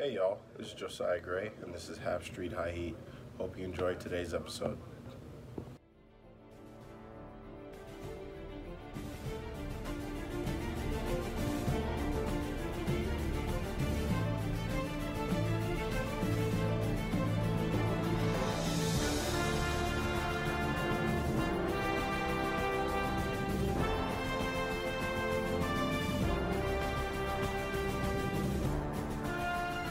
Hey y'all, this is Josiah Gray, and this is Half Street High Heat. Hope you enjoyed today's episode.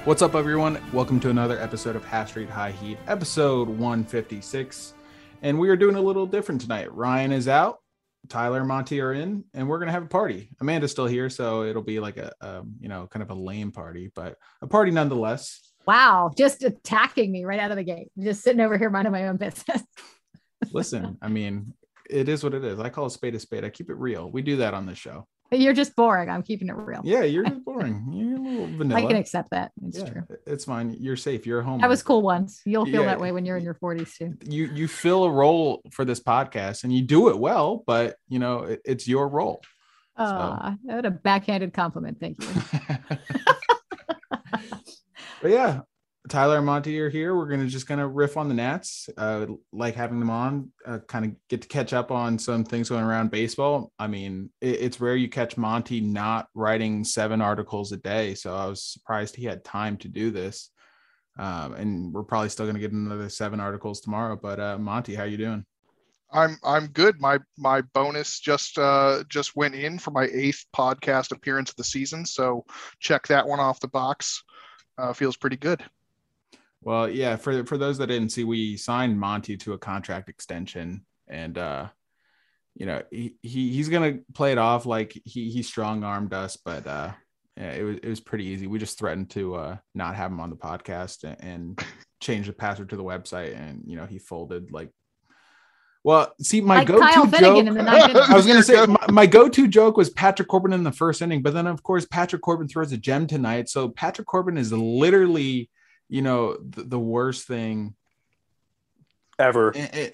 What's up, everyone? Welcome to another episode of Half Street High Heat, episode 156. And we are doing a little different tonight. Ryan is out, Tyler and Monty are in, and we're gonna have a party. Amanda's still here, so it'll be like a, um, you know, kind of a lame party, but a party nonetheless. Wow, just attacking me right out of the gate. Just sitting over here minding my own business. Listen, I mean, it is what it is. I call a spade a spade. I keep it real. We do that on this show. You're just boring. I'm keeping it real. Yeah, you're just boring. You're a little vanilla. I can accept that. It's yeah, true. It's fine. You're safe. You're home. I was cool once. You'll feel Yeah. that way when you're in your 40s too. you you fill a role for this podcast and you do it well but you know it, it's your role Uh, what a backhanded compliment. Thank you. but yeah tyler and monty are here we're gonna just gonna riff on the nats uh like having them on uh, kind of get to catch up on some things going around baseball i mean it, it's rare you catch monty not writing seven articles a day so i was surprised he had time to do this um, and we're probably still gonna get another seven articles tomorrow but uh monty how you doing I'm I'm good. My my bonus just uh just went in for my eighth podcast appearance of the season, so check that one off the box. Uh, feels pretty good. Well, yeah, for for those that didn't see, we signed Monty to a contract extension, and uh, you know he, he he's gonna play it off like he he strong armed us, but uh, yeah, it was it was pretty easy. We just threatened to uh not have him on the podcast and, and change the password to the website, and you know he folded like. Well, see, my like go-to joke. Finnegan in the ninth inning. I was gonna say my, my go-to joke was Patrick Corbin in the first inning, but then of course Patrick Corbin throws a gem tonight. So Patrick Corbin is literally, you know, the, the worst thing ever.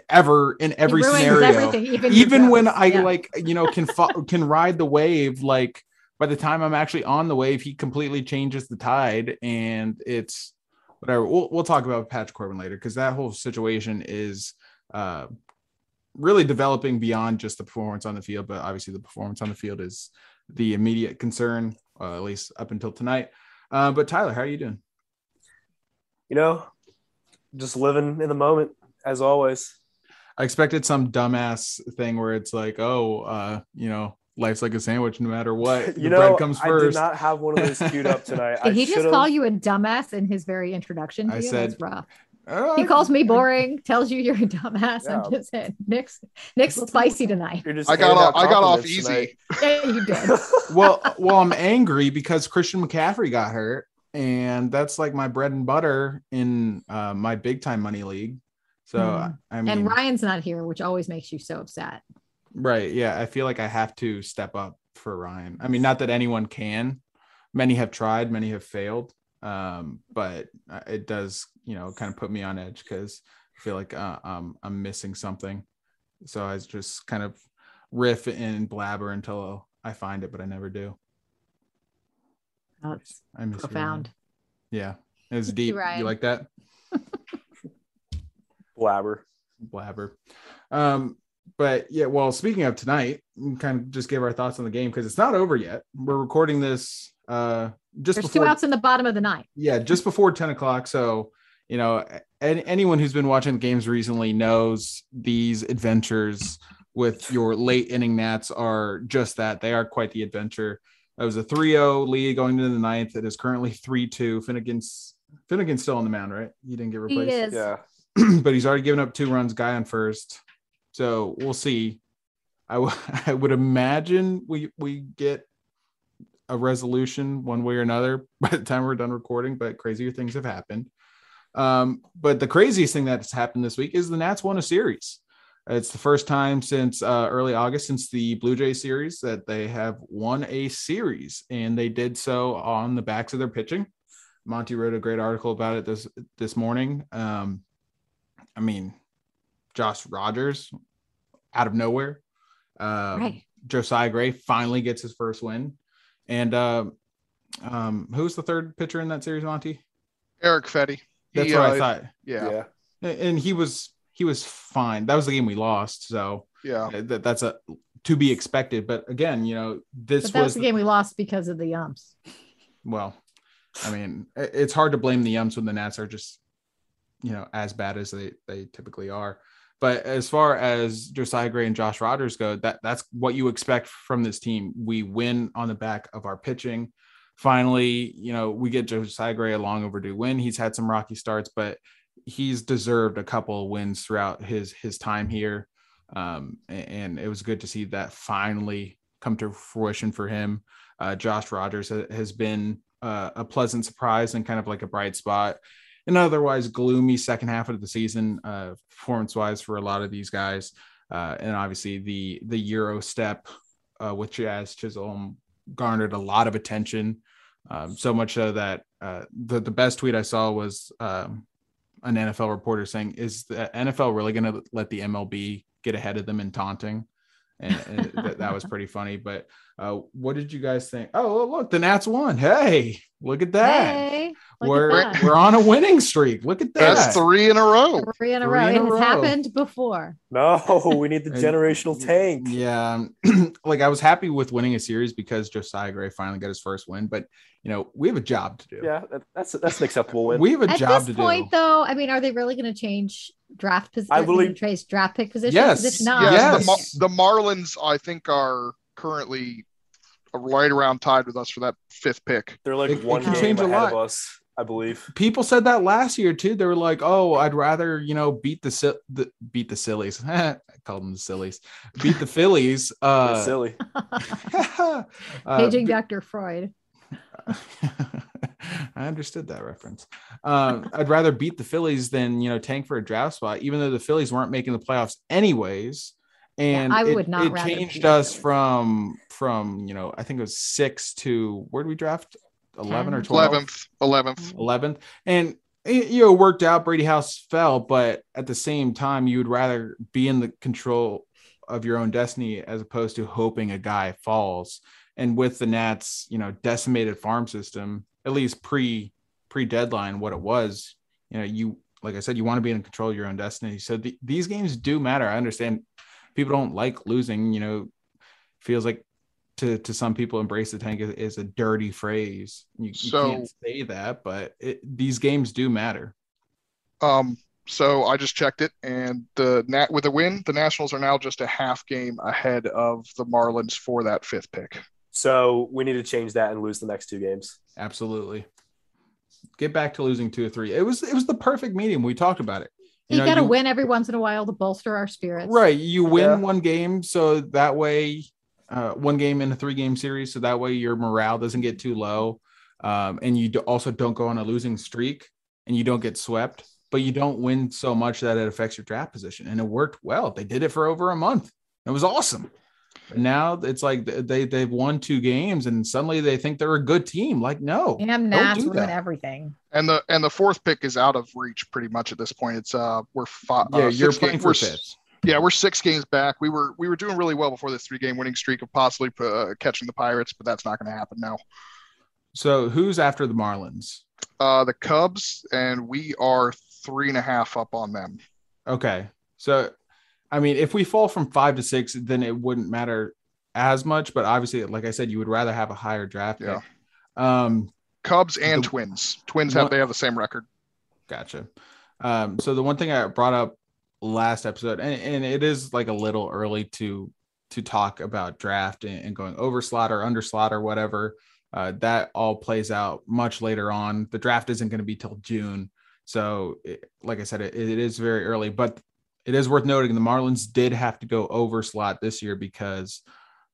ever in every He ruins scenario. everything, even, Even when. I Yeah. like, you know, can fo- can ride the wave. Like by the time I'm actually on the wave, he completely changes the tide, and it's whatever. We'll we'll talk about Patrick Corbin later because that whole situation is. uh really developing beyond just the performance on the field, but obviously the performance on the field is the immediate concern, uh, at least up until tonight. Uh, but Tyler, how are you doing? You know, just living in the moment as always. I expected some dumbass thing where it's like, oh, uh, you know, life's like a sandwich no matter what. The You know, bread comes I did first. not have one of those queued up tonight. Did I he just should've- call you a dumbass in his very introduction to I you? said- That's rough. Uh, He calls me boring, tells you you're a dumbass. Yeah. I'm just saying, Nick's Nick's spicy tonight. I got off, I got off compliments easy. Yeah, you did. well, well, I'm angry because Christian McCaffrey got hurt, and that's like my bread and butter in uh, my big time money league. So Hmm. I mean, and Ryan's not here, which always makes you so upset. Right. Yeah. I feel like I have to step up for Ryan. I mean, not that anyone can. Many have tried, many have failed. Um, but uh, it does, you know, kind of put me on edge because I feel like uh, um, I'm missing something. So I just kind of riff and blabber until I find it, but I never do. That's I miss profound. Ryan. Yeah. It's you, deep. You, Ryan. like that? Blabber. blabber. Um, but yeah, well, speaking of tonight, we kind of just give our thoughts on the game because it's not over yet. We're recording this uh just There's before two outs in the bottom of the night. yeah, just before 10 o'clock. So, you know, a- anyone who's been watching games recently knows these adventures with your late inning Nats are just that. They are quite the adventure. It was a 3-0 lead going into the ninth. It is currently 3-2. Finnegan's Finnegan's still on the mound, right? He didn't get replaced. He replaced. is. Yeah. but he's already given up two runs, guy on first. So we'll see. I, w- I would imagine we we get a resolution one way or another by the time we're done recording, but crazier things have happened. Um, but the craziest thing that's happened this week is the Nats won a series. It's the first time since uh, early August, since the Blue Jay series, that they have won a series, and they did so on the backs of their pitching. Monty wrote a great article about it this this morning. Um, I mean, Josh Rogers out of nowhere. Uh, Right. Josiah Gray finally gets his first win. And uh, um, who's the third pitcher in that series, Monty? Erick Fedde. That's He, what uh, I thought. Yeah, Yeah. And he was he was fine. That was the game we lost, so yeah. that, that's a to be expected. But again, you know, this But was was the game we lost because of the umps. well. I mean, it's hard to blame the Yums when the Nats are just, you know, as bad as they they typically are. But as far as Josiah Gray and Josh Rogers go, that that's what you expect from this team. We win on the back of our pitching. Finally, you know, we get Josiah Gray a long overdue win. He's had some rocky starts, but he's deserved a couple of wins throughout his his time here. Um, and it was good to see that finally come to fruition for him. Uh, Josh Rogers has been uh, a pleasant surprise and kind of like a bright spot. An otherwise gloomy second half of the season, uh, performance wise for a lot of these guys, uh, and obviously the the Euro step uh, with Jazz Chisholm garnered a lot of attention. Um, so much so that uh, the the best tweet I saw was um, an NFL reporter saying, "Is the NFL really going to let the MLB get ahead of them in taunting?" And, and that, that was pretty funny. But uh, what did you guys think? Oh, look, the Nats won. Hey, look at that. Hey, look we're we're on a winning streak. Look at that. That's three in a row. Three in a Three row. in It a has row. happened before. No, we need the generational tank. Yeah, like I was happy with winning a series because Josiah Gray finally got his first win. But you know, we have a job to do. Yeah, that's that's an acceptable win. we have a At job to point, do. At this point though, I mean, are they really going to change draft position? I literally- trace draft pick position? Yes. If not, Yes, Yes. The, Mar- the Marlins, I think, are currently right around tied with us for that fifth pick. They're like It- it one can game change a ahead lot. of us, I believe. People said that last year too. They were like, "Oh, I'd rather you know beat the, Sil- the beat the sillies." I called them the sillies. Beat the Phillies. They're Uh, silly. uh, paging be- Dr. Freud. I understood that reference. Um, I'd rather beat the Phillies than you know tank for a draft spot, even though the Phillies weren't making the playoffs anyways. And I it, would not it changed us from from you know I think it was six to where did we draft? Eleven or 10. twelve? Eleventh, eleventh. 11th and it, you know worked out brady house fell but at the same time you would rather be in the control of your own destiny as opposed to hoping a guy falls and with the nats you know decimated farm system at least pre pre deadline what it was you know you like i said you want to be in control of your own destiny so the, these games do matter i understand people don't like losing you know feels like to to some people embrace the tank is, is a dirty phrase you, you So- can't say that but it, these games do matter Um, so I just checked it, and the Nat with a win, the Nationals are now just a half game ahead of the Marlins for that fifth pick. So we need to change that and lose the next two games. absolutely get back to losing two or three it was it was the perfect medium we talked about it You, know, got to you- win every once in a while to bolster our spirits. right you win Yeah. one game so that way uh, one game in a three game series so that way your morale doesn't get too low um, and you do also don't go on a losing streak and you don't get swept but you don't win so much that it affects your draft position and it worked well they did it for over a month it was awesome now it's like they they've won two games and suddenly they think they're a good team like no Damn Nats do ruin that. everything. And the and the fourth pick is out of reach pretty much at this point. It's uh we're five. yeah uh, you're playing ga- for we're fifth Yeah, we're six games back. We were we were doing really well before this three game winning streak of possibly uh, catching the Pirates, but that's not going to happen now. so who's after the marlins Uh, the Cubs and we are three and a half up on them. Okay. So, I mean, if we fall from five to six, then it wouldn't matter as much. But obviously, like I said, you would rather have a higher draft pick. Yeah. Um, Cubs and The- Twins. Twins have What- they have the same record. gotcha. Um, so the one thing I brought up last episode, and, and it is like a little early to to talk about draft and, and going over slot or under slot or whatever. Uh, that all plays out much later on. The draft isn't going to be till June. So, it, like I said, it, it is very early, but it is worth noting the Marlins did have to go over slot this year because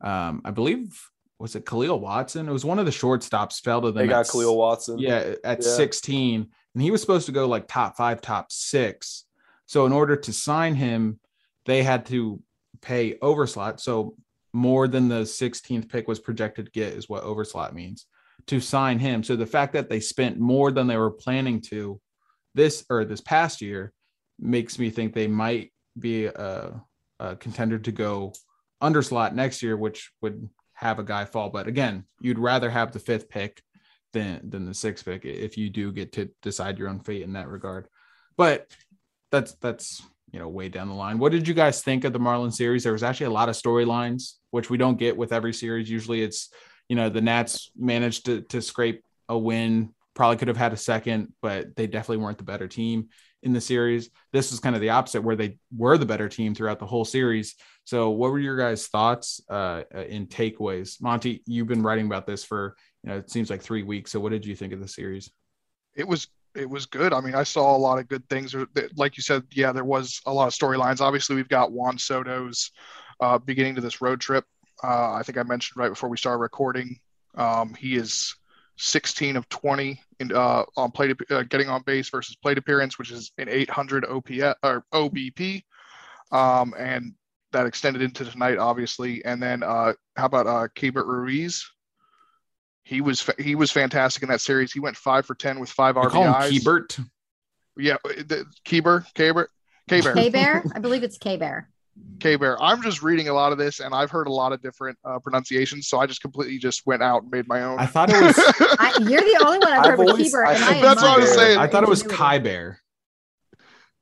um, I believe was it Kahlil Watson? It was one of the shortstops fell to them. They got at Kahlil Watson. Yeah, at Yeah. 16, and he was supposed to go like top five, top six. So in order to sign him, they had to pay overslot. So more than the 16th pick was projected to get is what overslot means to sign him. So the fact that they spent more than they were planning to this or this past year makes me think they might be a, a contender to go underslot next year, which would have a guy fall. But again, you'd rather have the fifth pick than than the sixth pick if you do get to decide your own fate in that regard. But that's that's you know way down the line. What did you guys think of the Marlin series? There was actually a lot of storylines, which we don't get with every series. Usually, it's you know the Nats managed to to scrape a win. Probably could have had a second, but they definitely weren't the better team in the series. This was kind of the opposite, where they were the better team throughout the whole series. So, what were your guys' thoughts uh, in takeaways? Monty, you've been writing about this for you know it seems like three weeks. So, what did you think of the series? it was it was good. I mean, I saw a lot of good things. Like you said, yeah, there was a lot of storylines. Obviously, we've got Juan Soto's uh, beginning to this road trip. Uh, I think I mentioned right before we started recording. Um, he is 16 of 20 in, uh, on plate uh, getting on base versus plate appearance, which is an 800 OPS or OBP, um, and that extended into tonight, obviously. And then uh, how about uh, Ruiz? He was fa- he was fantastic in that series. He went five for ten with five You RBIs. call him Keybert. Yeah, the Keeber, Keber, K-Bear, K Bear. I believe it's K Bear. K-Bear. I'm just reading a lot of this, and I've heard a lot of different uh, pronunciations, so I just completely just went out and made my own. I thought it was. I, you're the only one I've heard I've with always- I I That's what I was saying. I thought it was ingenuity. Kai Bear.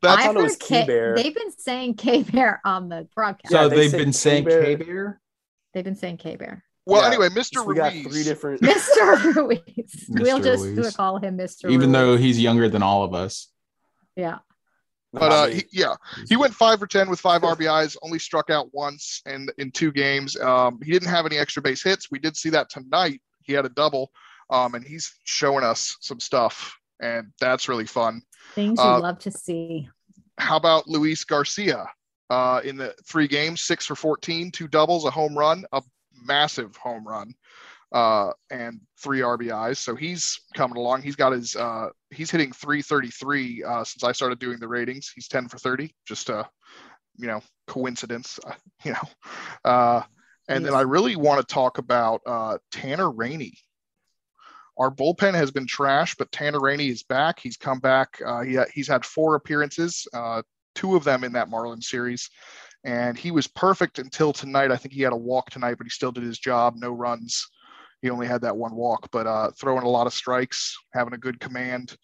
That's I thought it was I've heard K- Key-Bear. They've been saying K Bear on the broadcast. Yeah, So they they've say been saying K-Bear. K Bear. They've been saying K Bear. Well. Yeah, Anyway, Mr. we got Ruiz. three different. Mr. Ruiz. We'll just Ruiz. call him Mr. Even Ruiz. though he's younger than all of us. yeah. But uh, he, yeah, he went five for ten with five RBIs. Only struck out once and in two games. Um, he didn't have any extra base hits. We did see that tonight. He had a double, um, and he's showing us some stuff, and that's really fun. Things you Uh, love to see. How about Luis Garcia uh, in the three games, six for 14, two doubles, a home run, a massive home run, uh, and three RBIs. So he's coming along. He's got his, uh, he's hitting 333 uh, since I started doing the ratings. He's 10 for 30, just a, you know, coincidence, uh, you know. Uh, and then I really want to talk about uh, Tanner Rainey. Our bullpen has been trash, but Tanner Rainey is back. He's come back. Uh, he, he's had four appearances, uh, two of them in that Marlins series. And he was perfect until tonight. I think he had a walk tonight, but he still did his job. No runs. He only had that one walk, but uh, throwing a lot of strikes, having a good command.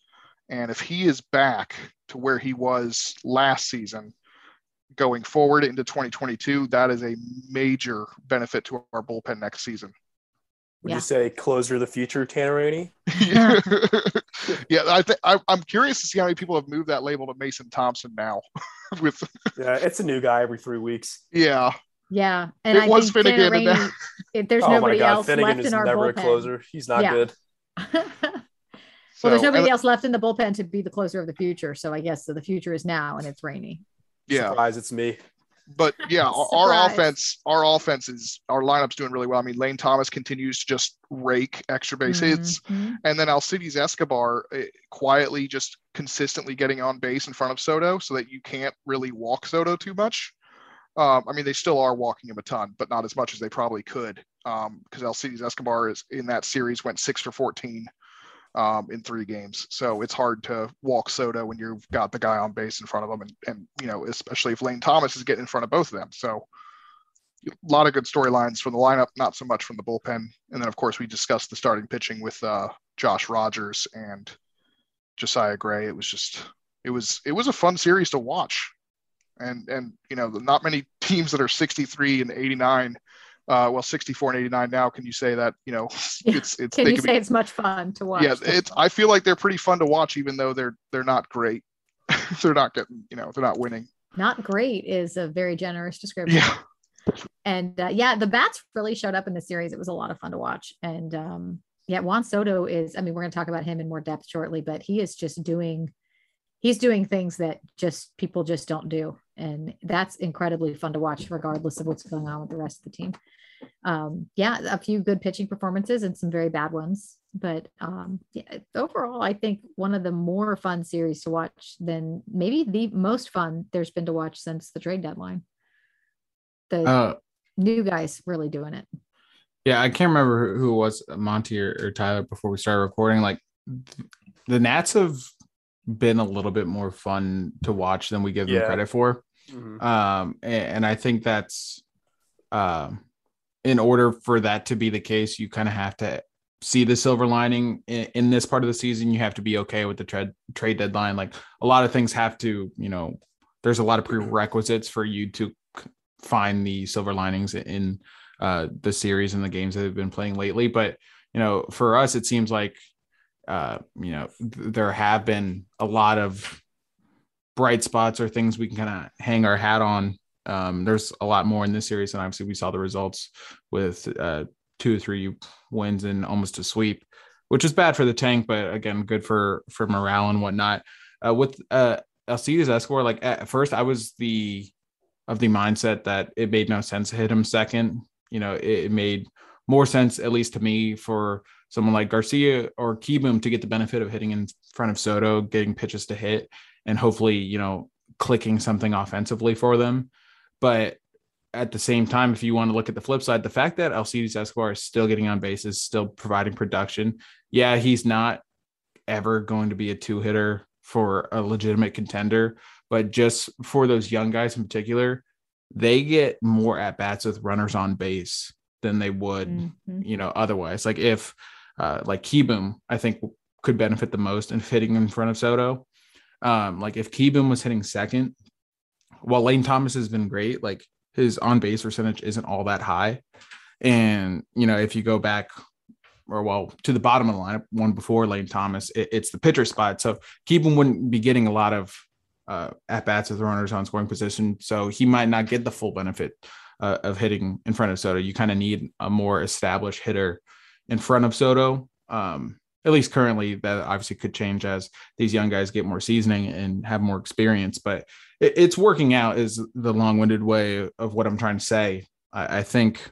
And if he is back to where he was last season, going forward into 2022, that is a major benefit to our bullpen next season. Would Yeah. you say closer the future, Tanner Rainey? yeah, I think I'm curious to see how many people have moved that label to Mason Thompson now. With Yeah, it's a new guy every three weeks. yeah, Yeah. And It I was think Tanner Finnegan and Rainey, if there's oh my nobody God, else Finnegan left is in our never bullpen. a closer. He's not Yeah. good. well, so, there's nobody else left in the bullpen to be the closer of the future. So I guess so the future is now and it's rainy. yeah. Surprise, it's me. But yeah, our, our offense, our offense is our lineup's doing really well. I mean, Lane Thomas continues to just rake extra base hits, Mhm. and then Alcides Escobar eh, quietly just consistently getting on base in front of Soto, so that you can't really walk Soto too much. Um, I mean, they still are walking him a ton, but not as much as they probably could, because Alcides Escobar is in that series went six for fourteen. Um, in three games, so it's hard to walk Soto when you've got the guy on base in front of him, and, and you know especially if Lane Thomas is getting in front of both of them. So a lot of good storylines from the lineup, not so much from the bullpen. And then, of course, we discussed the starting pitching with uh, Josh Rogers and Josiah Gray. It was just, it was, it was a fun series to watch. And and you know, not many teams that are 63 and 89, uh, well, 64 and 89 now. Can you say that? You know, Yeah. it's it's Can you say be, it's much fun to watch? yeah, it's. I feel like they're pretty fun to watch, even though they're they're not great. they're not getting, you know, they're not winning. Not great is a very generous description. Yeah. And uh, yeah, the bats really showed up in the series. It was a lot of fun to watch. And um, yeah, Juan Soto is, I mean, we're going to talk about him in more depth shortly, but he is just doing, he's doing things that just people just don't do. And that's incredibly fun to watch, regardless of what's going on with the rest of the team. um, yeah, a few good pitching performances and some very bad ones. But um, yeah, overall, I think one of the more fun series to watch than maybe the most fun there's been to watch since the trade deadline. The Uh, new guys really doing it. Yeah, I can't remember who was, Monty or, or Tyler, before we started recording. Like th- the Nats have been a little bit more fun to watch than we give them Yeah. credit for. Mhm. Um, a- and, I think that's um, in order for that to be the case, you kind of have to see the silver lining in, in this part of the season. You have to be okay with the trade trade deadline. Like a lot of things have to, you know, there's a lot of prerequisites for you to find the silver linings in uh, the series and the games that have been playing lately. But you know, for us, it seems like uh, you know th- there have been a lot of bright spots or things we can kind of hang our hat on. Um, there's a lot more in this series, and obviously we saw the results with uh, two or three wins and almost a sweep, which is bad for the tank, but again, good for for morale and whatnot. Uh, with uh, Alcides Escobar, like at first, I was the of the mindset that it made no sense to hit him second. You know, it, it made more sense, at least to me, for someone like Garcia or Kieboom to get the benefit of hitting in front of Soto, getting pitches to hit, and hopefully, you know, clicking something offensively for them. But at the same time, if you want to look at the flip side, the fact that Alcides Escobar is still getting on bases, still providing production, yeah, he's not ever going to be a two hitter for a legitimate contender, but just for those young guys in particular, they get more at bats with runners on base than they would, Mhm. you know, otherwise. Like if, uh, like Kieboom, I think could benefit the most in fitting in front of Soto. Um, like if Kieboom was hitting second, while Lane Thomas has been great, like his on base percentage isn't all that high. And, you know, if you go back or well to the bottom of the lineup, one before Lane Thomas, it, it's the pitcher spot. So Kieboom wouldn't be getting a lot of uh, at bats with runners on scoring position. So he might not get the full benefit uh, of hitting in front of Soto. You kind of need a more established hitter in front of Soto. Um, at least currently, that obviously could change as these young guys get more seasoning and have more experience. But it, it's working out is the long-winded way of what I'm trying to say. I, I think,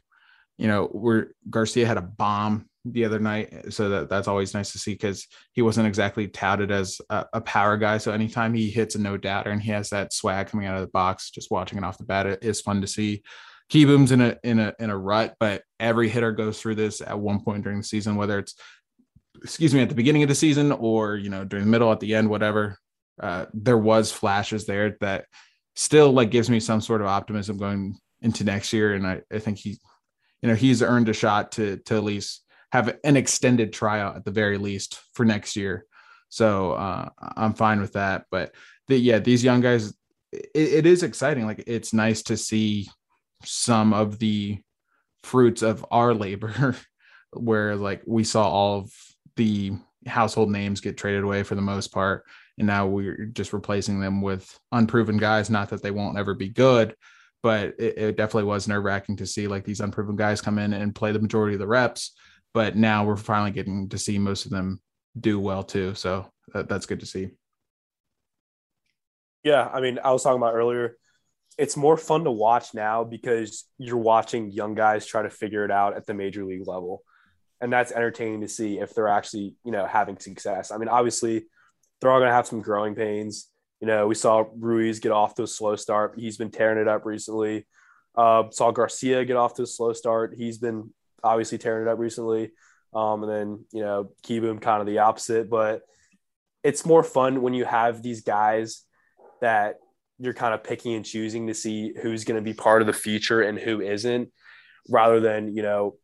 you know, we're Garcia had a bomb the other night, so that that's always nice to see because he wasn't exactly touted as a, a power guy. So anytime he hits a no doubter and he has that swag coming out of the box, just watching it off the bat, it is fun to see. Kieboom's in a in a in a rut, but every hitter goes through this at one point during the season, whether it's excuse me at the beginning of the season or you know during the middle at the end, whatever. Uh, there was flashes there that still like gives me some sort of optimism going into next year, and I, I think he, you know, he's earned a shot to to at least have an extended tryout at the very least for next year. So uh, I'm fine with that. But the, yeah, these young guys, it, it is exciting. Like it's nice to see some of the fruits of our labor, where like we saw all of the household names get traded away for the most part, and now we're just replacing them with unproven guys. Not that they won't ever be good, but it, it definitely was nerve wracking to see like these unproven guys come in and play the majority of the reps but now we're finally getting to see most of them do well too. So that, that's good to see. Yeah, I mean, I was talking about earlier. It's more fun to watch now because you're watching young guys try to figure it out at the major league level, and that's entertaining to see if they're actually, you know, having success. I mean, obviously, they're all going to have some growing pains. You know, we saw Ruiz get off to a slow start. He's been tearing it up recently. Uh, saw Garcia get off to a slow start. He's been obviously tearing it up recently. Um, and then, you know, Kieboom kind of the opposite. But it's more fun when you have these guys that you're kind of picking and choosing to see who's going to be part of the future and who isn't, rather than, you know,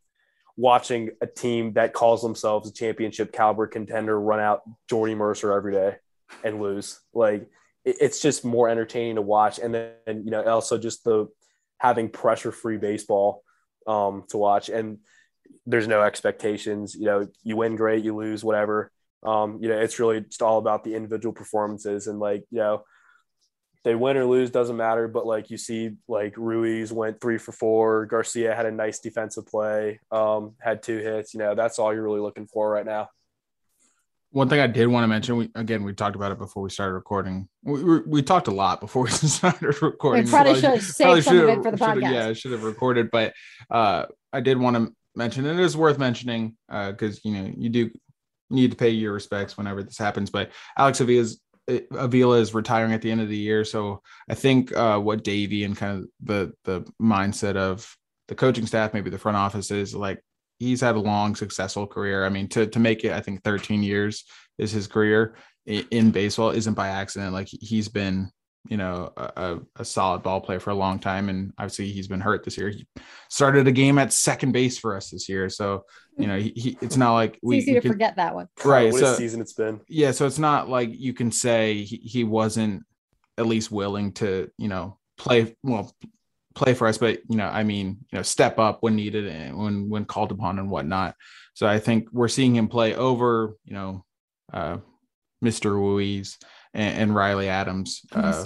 watching a team that calls themselves a championship caliber contender run out Jordy Mercer every day and lose. Like, it's just more entertaining to watch. And then, you know, also just the having pressure free baseball um, to watch. And there's no expectations. You know, you win great, you lose, whatever. Um, you know, it's really just all about the individual performances and like, you know, they win or lose doesn't matter. But like you see, like Ruiz went three for four. Garcia had a nice defensive play, um, had two hits. You know, that's all you're really looking for right now. One thing I did want to mention, we again we talked about it before we started recording. We we, we talked a lot before we started recording. We probably So should I have saved some of it for the podcast. Yeah, I should have recorded, but uh, I did want to mention, and it is worth mentioning uh, because you know you do need to pay your respects whenever this happens. But Alex Avila's Avila is retiring at the end of the year, so I think uh, what Davey and kind of the the mindset of the coaching staff, maybe the front office is like he's had a long successful career. I mean, to to make it, I think 13 years is his career in baseball isn't by accident. Like he's been, you know, a, a- a solid ball player for a long time, and obviously he's been hurt this year. He started a game at second base for us this year, so you know, he, he it's not like It's we, easy we to can- forget that one. right. What So a season it's been. yeah, so it's not like you can say he, he wasn't at least willing to, you know, play well play for us, but you know, I mean, you know, step up when needed and when when called upon and whatnot. So I think we're seeing him play over, you know, uh Mr. Ruiz and, and Riley Adams uh,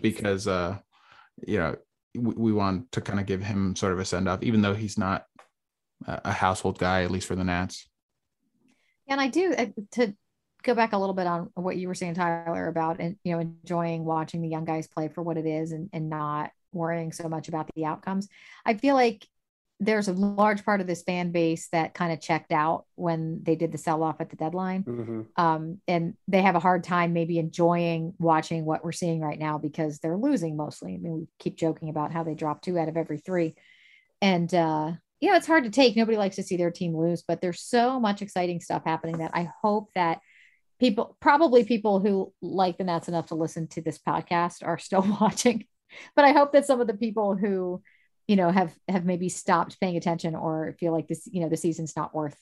because uh you know we, we want to kind of give him sort of a send off, even though he's not a household guy, at least for the Nats. And I do uh, to go back a little bit on what you were saying, Tyler, about and you know enjoying watching the young guys play for what it is and, and not worrying so much about the outcomes. I feel like there's a large part of this fan base that kind of checked out when they did the sell off at the deadline. Mhm. Um, and they have a hard time maybe enjoying watching what we're seeing right now because they're losing mostly. I mean, we keep joking about how they drop two out of every three. And uh, you know, it's hard to take. Nobody likes to see their team lose, but there's so much exciting stuff happening that I hope that people, probably people who like the Nets enough to listen to this podcast, are still watching. But I hope that some of the people who, you know, have have maybe stopped paying attention or feel like this, you know, the season's not worth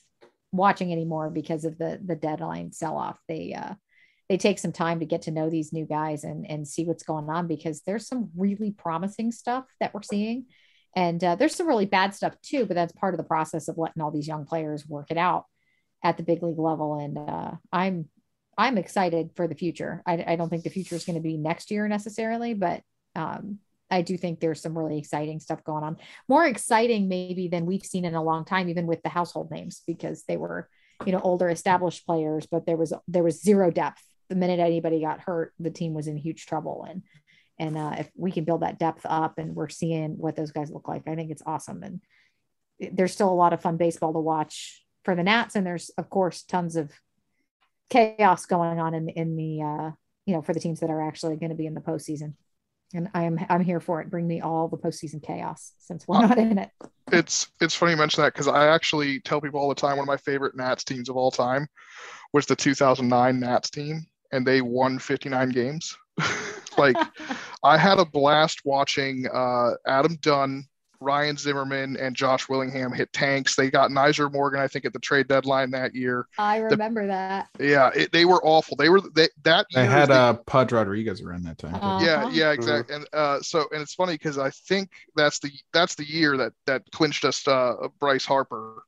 watching anymore because of the the deadline sell off. They uh they take some time to get to know these new guys and and see what's going on because there's some really promising stuff that we're seeing and uh, there's some really bad stuff too but that's part of the process of letting all these young players work it out at the big league level and uh, i'm i'm excited for the future i, I don't think the future is going to be next year necessarily but um, i do think there's some really exciting stuff going on. More exciting maybe than we've seen in a long time even with the household names because they were you know older established players but there was there was zero depth. The minute anybody got hurt the team was in huge trouble. And and uh, if we can build that depth up and we're seeing what those guys look like i think it's awesome. And there's still a lot of fun baseball to watch for the nats. And there's of course tons of chaos going on in in the uh you know for the teams that are actually going to be in the postseason and i am i'm here for it. Bring me all the postseason chaos since we're not in it. It's it's funny you mention that because I actually tell people all the time one of my favorite Nats teams of all time was the 2009 Nats team, and they won 59 games. like I had a blast watching uh, Adam Dunn, Ryan Zimmerman, and Josh Willingham hit tanks. They got Nyjer Morgan, I think, at the trade deadline that year. i remember that Yeah, it, they were awful. They were they, that year. They is had the- uh Pudge Rodriguez around that time. Uh, yeah Uh-huh. yeah exactly and uh so and it's funny because i think that's the that's the year that that clinched us uh bryce harper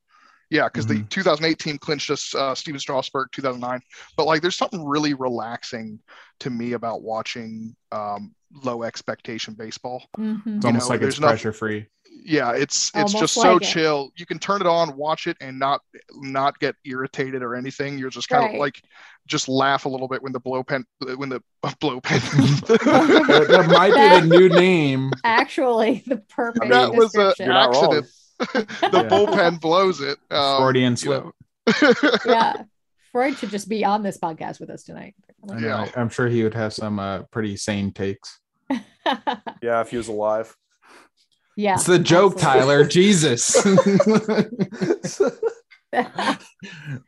yeah because the Mhm. 2008 team clinched us uh stephen strasburg 2009 but like there's something really relaxing to me about watching um low expectation baseball Mhm. It's you almost know, like it's there's nothing- pressure free. Yeah it's it's Almost just so it. chill you can turn it on watch it and not not get irritated or anything you're just kind Right. of like just laugh a little bit when the blow pen when the blow pen that, that might be the new name. actually the perfect That was a- description. You're not wrong. accident. the Yeah. bullpen blows it. Um, Freudian you slip. know. yeah freud should just be on this podcast with us tonight Yeah. I, am sure he would have some uh, pretty sane takes. Yeah, if he was alive. Yeah It's the joke, absolutely. Tyler. Jesus. but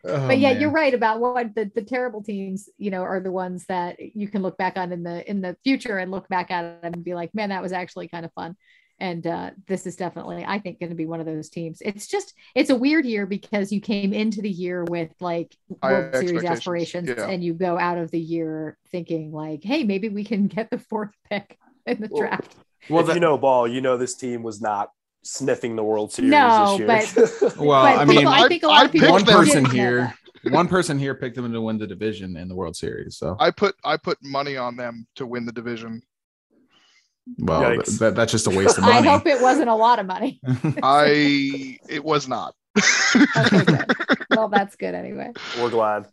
Oh, yeah man. you're right about what the, the terrible teams you know are the ones that you can look back on in the in the future and look back at them and be like man that was actually kind of fun and uh, this is definitely i think going to be one of those teams it's just it's a weird year because you came into the year with like High world series aspirations yeah. and you go out of the year thinking like hey maybe we can get the fourth pick in the Well, draft Well, if that- you know ball, you know this team was not sniffing the World Series No, this year. well, but I mean, people- I think a lot of people one person here, one person here picked them to win the division in the World Series. So, I put I put money on them to win the division. well, Yikes. that, that's just a waste of money. i hope it wasn't a lot of money I it was not. okay good well that's good anyway We're glad.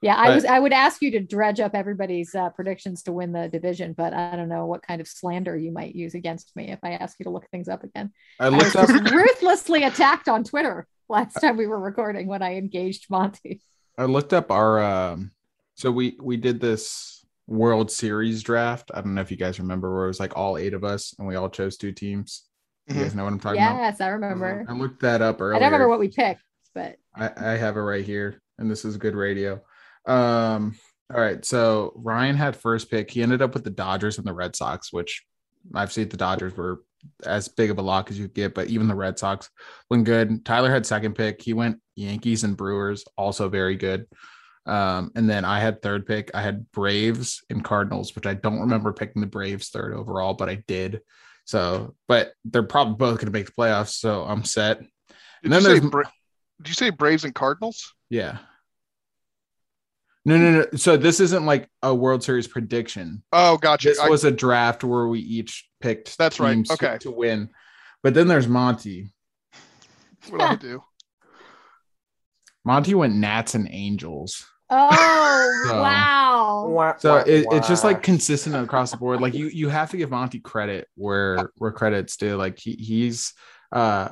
Yeah, I But- was. I would ask you to dredge up everybody's uh, predictions to win the division, but I don't know what kind of slander you might use against me if I ask you to look things up again. I I was looked up. ruthlessly attacked on Twitter last time we were recording when I engaged Monty. I looked up our. Um, so we we did this World Series draft. I don't know if you guys remember where it was like all eight of us and we all chose two teams. You guys know what I'm talking about? Yes, I remember. I looked that up I earlier. don't remember what we picked, but I, I have it right here, and this is good radio. Um, all right, so Ryan had first pick. He ended up with the Dodgers and the Red Sox, which I've seen the Dodgers were as big of a lock as you could get, but even the Red Sox went good. Tyler had second pick. He went Yankees and Brewers, also very good. Um, and then I had third pick. I had Braves and Cardinals, which I don't remember picking the Braves third overall, but I did. So, but they're probably both going to make the playoffs, so I'm set. Did And then you say there's- Bra- did you say Braves and Cardinals? Yeah. No, no, no. So this isn't like a World Series prediction. Oh, gotcha. This I- was a draft where we each picked That's right. teams to- Okay. to win. But then there's Monty. what do I do. Monty went Nats and Angels. oh So- wow, So it, it's just like consistent across the board. Like you you have to give Monty credit where where credit's due. Like he, he's uh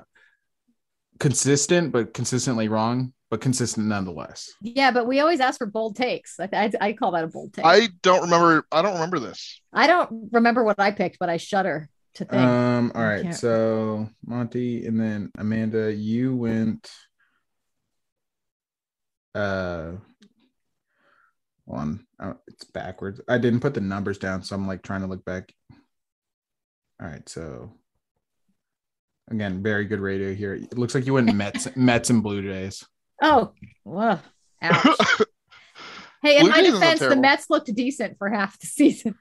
consistent but consistently wrong, but consistent nonetheless. yeah, but we always ask for bold takes. I, I, I call that a bold take. I don't remember. I don't remember this. I don't remember what I picked, but I shudder to think. Um, all I right. can't- So Monty and then Amanda, you went uh one. Oh, it's backwards. I didn't put the numbers down, so I'm like trying to look back. All right, so again, very good radio here. It looks like you went Mets, Mets and Blue Jays. Oh, whoa, ouch. Hey, in Blue my Jays defense, the. Mets looked decent for half the season.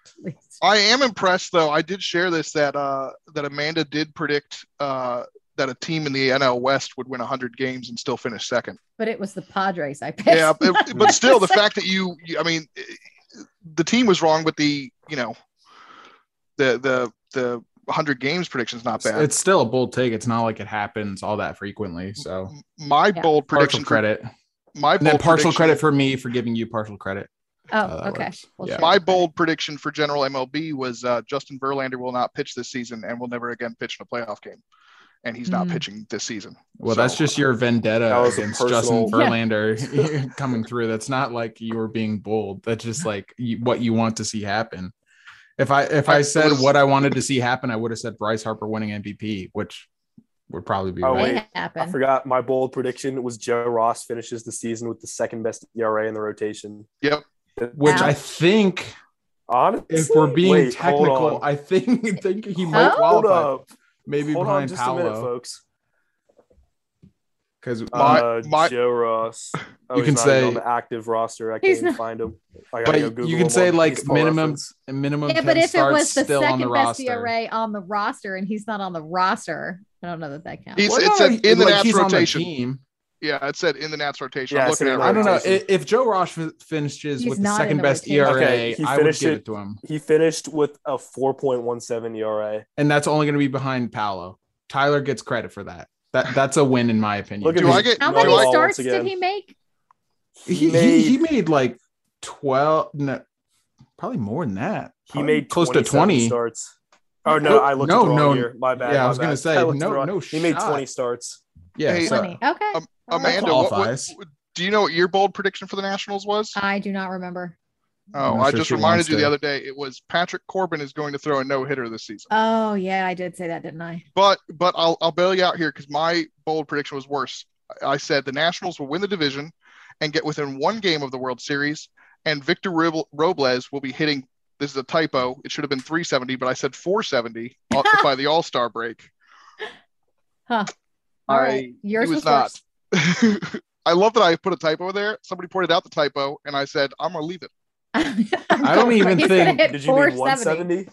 I am impressed though. I did share this that uh that Amanda did predict uh that a team in the NL West would win 100 games and still finish second. But it was the Padres I picked. Yeah, but, but still the fact that you, you I mean the team was wrong but the, you know, the the the 100 games prediction is not bad. It's still a bold take. It's not like it happens all that frequently. So my Yeah. bold partial prediction for, credit. my And then bold partial prediction- credit for me for giving you partial credit. oh, how that okay. works. Well, Yeah. sure. My bold prediction for general MLB was uh, Justin Verlander will not pitch this season and will never again pitch in a playoff game. And he's not Mm. pitching this season. Well, So, that's just your vendetta That was a against personal- Justin Verlander coming through. That's not like you were being bold. That's just like you, what you want to see happen. If I if I I said what I wanted to see happen, I would have said Bryce Harper winning MVP, which would probably be Oh, right. wait. I forgot my bold prediction was Joe Ross finishes the season with the second best ERA in the rotation. Yep. Which Wow. I think, Honestly, if we're being Wait, technical. I think think he might hold qualify. up. Maybe Hold on behind just a minute, Paolo folks. Because My- uh, my- Joe Ross. Oh, You he's can not say- on the active roster. I can't not- find him. I gotta But go you can say like Baseball minimum Reference. minimum Yeah, but if it was the second the best roster. ERA on the roster and he's not on the roster, I don't know that that counts. He's- Well, it no, said in the like, Nats he's on the rotation. team. Yeah, it said in the Nats rotation. Yeah, I'm looking at in I don't know if, if Joe Ross finishes He's with the second the best rotation. ERA, Okay, he I would give it- it to him, He finished with a 4.17 ERA. and that's only going to be behind Paolo. Tyler gets credit for that. That that's a win in my opinion. Look at Do his- I get How many starts did he make? he, He he, made, he made like twelve, no, probably more than that. he made close to twenty. starts. Oh no, No, I looked no, wrong no. year. My bad. Yeah, I my was gonna say, I looked at no- wrong- no He made 20 starts. Yeah, Hey, so- 20. Okay. Um, Amanda, what, qualifies. what, do you know what your bold prediction for the Nationals was? I do not remember. Oh, I'm not I sure just reminded wants you the other day. It was Patrick Corbin is going to throw a no hitter this season. Oh yeah, I did say that, didn't I? But but I'll I'll bail you out here because my bold prediction was worse. I I said the Nationals will win the division and get within one game of the World Series, and Victor Rob- Robles will be hitting. This is a typo. It should have been 370, but I said 470 uh, by the All Star break. Huh. All I- right. Yours he was, was not. I love that I put a typo there. Somebody pointed out the typo, and I said I'm gonna leave it. I don't even think- Did you mean 170?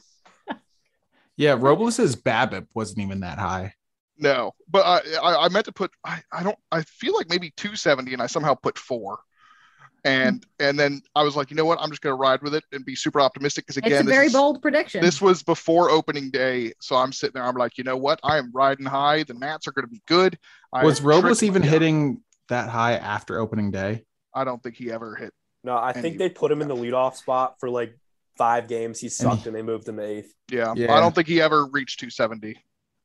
yeah, Robles's BABIP wasn't even that high. No, but I, I I meant to put I, I don't I feel like maybe 270 and I somehow put four. And and then I was like, you know what? I'm just gonna ride with it and be super optimistic because It's again, a this very is- bold prediction. This was before opening day, so I'm sitting there. I'm like, you know what? I am riding high. The Nats are going to be good. I Was am Robles even hitting that high after opening day? I don't think he ever hit No, I think he- they put him in the leadoff spot for like five games. He sucked, he- and they moved him to eighth. Yeah, Yeah. I don't think he ever reached 270.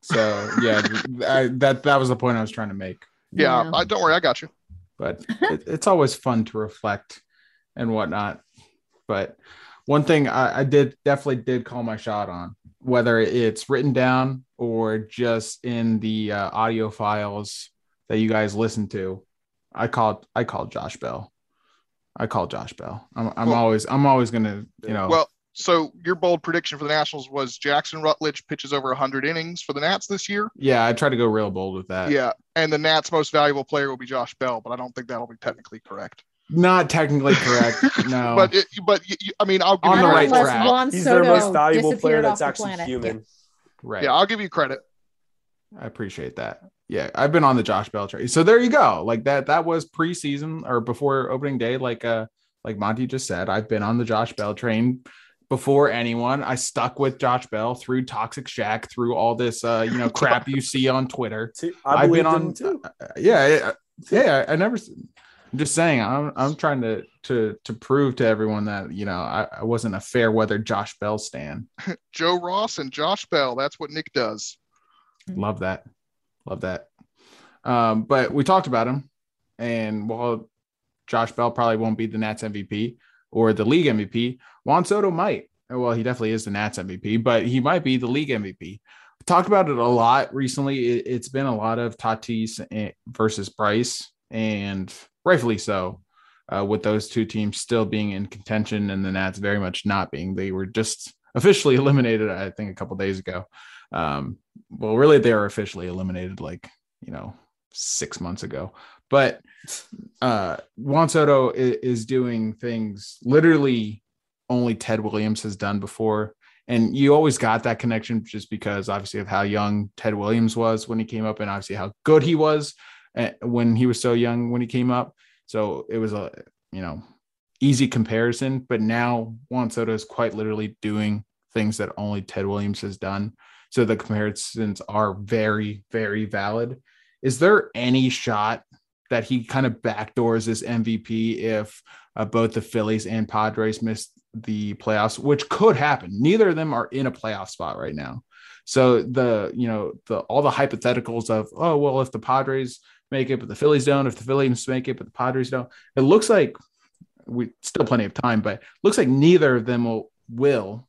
So yeah, I, that that was the point I was trying to make. Yeah, Yeah. I, don't worry, I got you. but it, it's always fun to reflect and whatnot. But one thing I, I did definitely did call my shot on, whether it's written down or just in the uh, audio files that you guys listen to. I called I called Josh Bell. I call Josh Bell. I'm, I'm Well- always I'm always gonna you know Well, so your bold prediction for the Nationals was Jackson Rutledge pitches over 100 innings for the Nats this year. yeah I try to go real bold with that. Yeah, and the Nats' most valuable player will be Josh Bell, but I don't think that'll be technically correct. Not technically correct. No. But it, but y- y- I mean, I'll give On you the right credit. track. Juan He's their most valuable player that's actually planet. human. right. Yeah, I'll give you credit. I appreciate that. Yeah, I've been on the Josh Bell train. So there you go. Like that that was preseason or before opening day like uh like Monty just said, I've been on the Josh Bell train before anyone. I stuck with Josh Bell through Toxic Shack, through all this uh you know crap you see on Twitter. Too- I've been on too. uh, yeah, yeah, yeah, I never I'm just saying I'm I'm trying to to to prove to everyone that, you know, I, I wasn't a fair weather Josh Bell stan. Joe Ross and Josh Bell. That's what Nick does. Love that. Love that. Um, but we talked about him, and while Josh Bell probably won't be the Nats MVP or the league MVP, Juan Soto might. Well, he definitely is the Nats MVP, but he might be the league MVP. Talked about it a lot recently. It, it's been a lot of Tatis versus Bryce, and rightfully so, uh, with those two teams still being in contention and the Nats very much not being. They were just officially eliminated, I think, a couple days ago. Um, well, really, they were officially eliminated like you know six months ago. But uh, Juan Soto is, is doing things literally only Ted Williams has done before, and you always got that connection just because obviously of how young Ted Williams was when he came up, and obviously how good he was uh, when he was so young when he came up. So it was a you know easy comparison. But now Juan Soto is quite literally doing things that only Ted Williams has done. So the comparisons are very, very valid. Is there any shot that he kind of backdoors this MVP if uh, both the Phillies and Padres miss the playoffs, which could happen? Neither of them are in a playoff spot right now. So the you know the all the hypotheticals of oh well if the Padres make it but the Phillies don't if the Phillies make it but the Padres don't it looks like we still plenty of time but looks like neither of them will will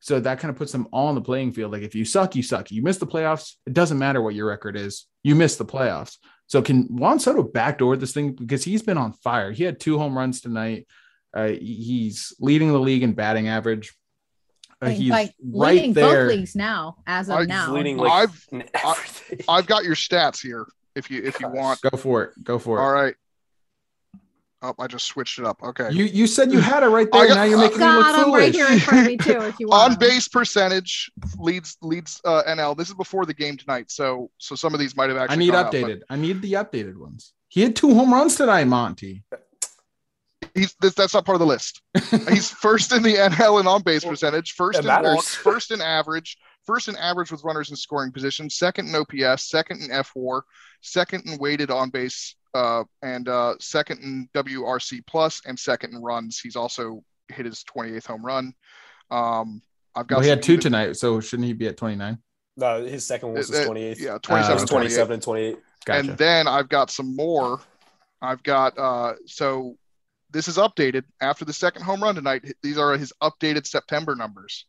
so that kind of puts them all on the playing field. Like if you suck, you suck. You miss the playoffs. It doesn't matter what your record is. You miss the playoffs. So can Juan Soto backdoor this thing because he's been on fire. He had two home runs tonight. Uh, he's leading the league in batting average. Uh, he's like right leading there. both leagues now, as of I- now. leading like I've- I- everything. I've got your stats here. If you if you want. Go for it. Go for it. All right. Oh, I just switched it up. Okay. You you said you had it right there. got- now you're making me God, look I'm foolish. right here in front of me too. If you want on base percentage leads leads uh, NL. This is before the game tonight, so so some of these might have actually. I need gone out, but updated. I need the updated ones. He had two home runs tonight, Monty. He's this, that's not part of the list. He's first in the NL in on base percentage, first that in matters. walks, first in average, first in average with runners in scoring position, second in OPS, second in F4, second in weighted on base, uh, and uh, second in WRC plus, and second in runs. He's also hit his 28th home run. Um, I've got Well, he had two even- tonight, so shouldn't he be at 29? no, his second was his Uh, uh, 28th. Yeah, Uh, 27 It was 28. 27 and 28. Gotcha. And then I've got some more. I've got uh so this is updated after the second home run tonight. These are his updated September numbers.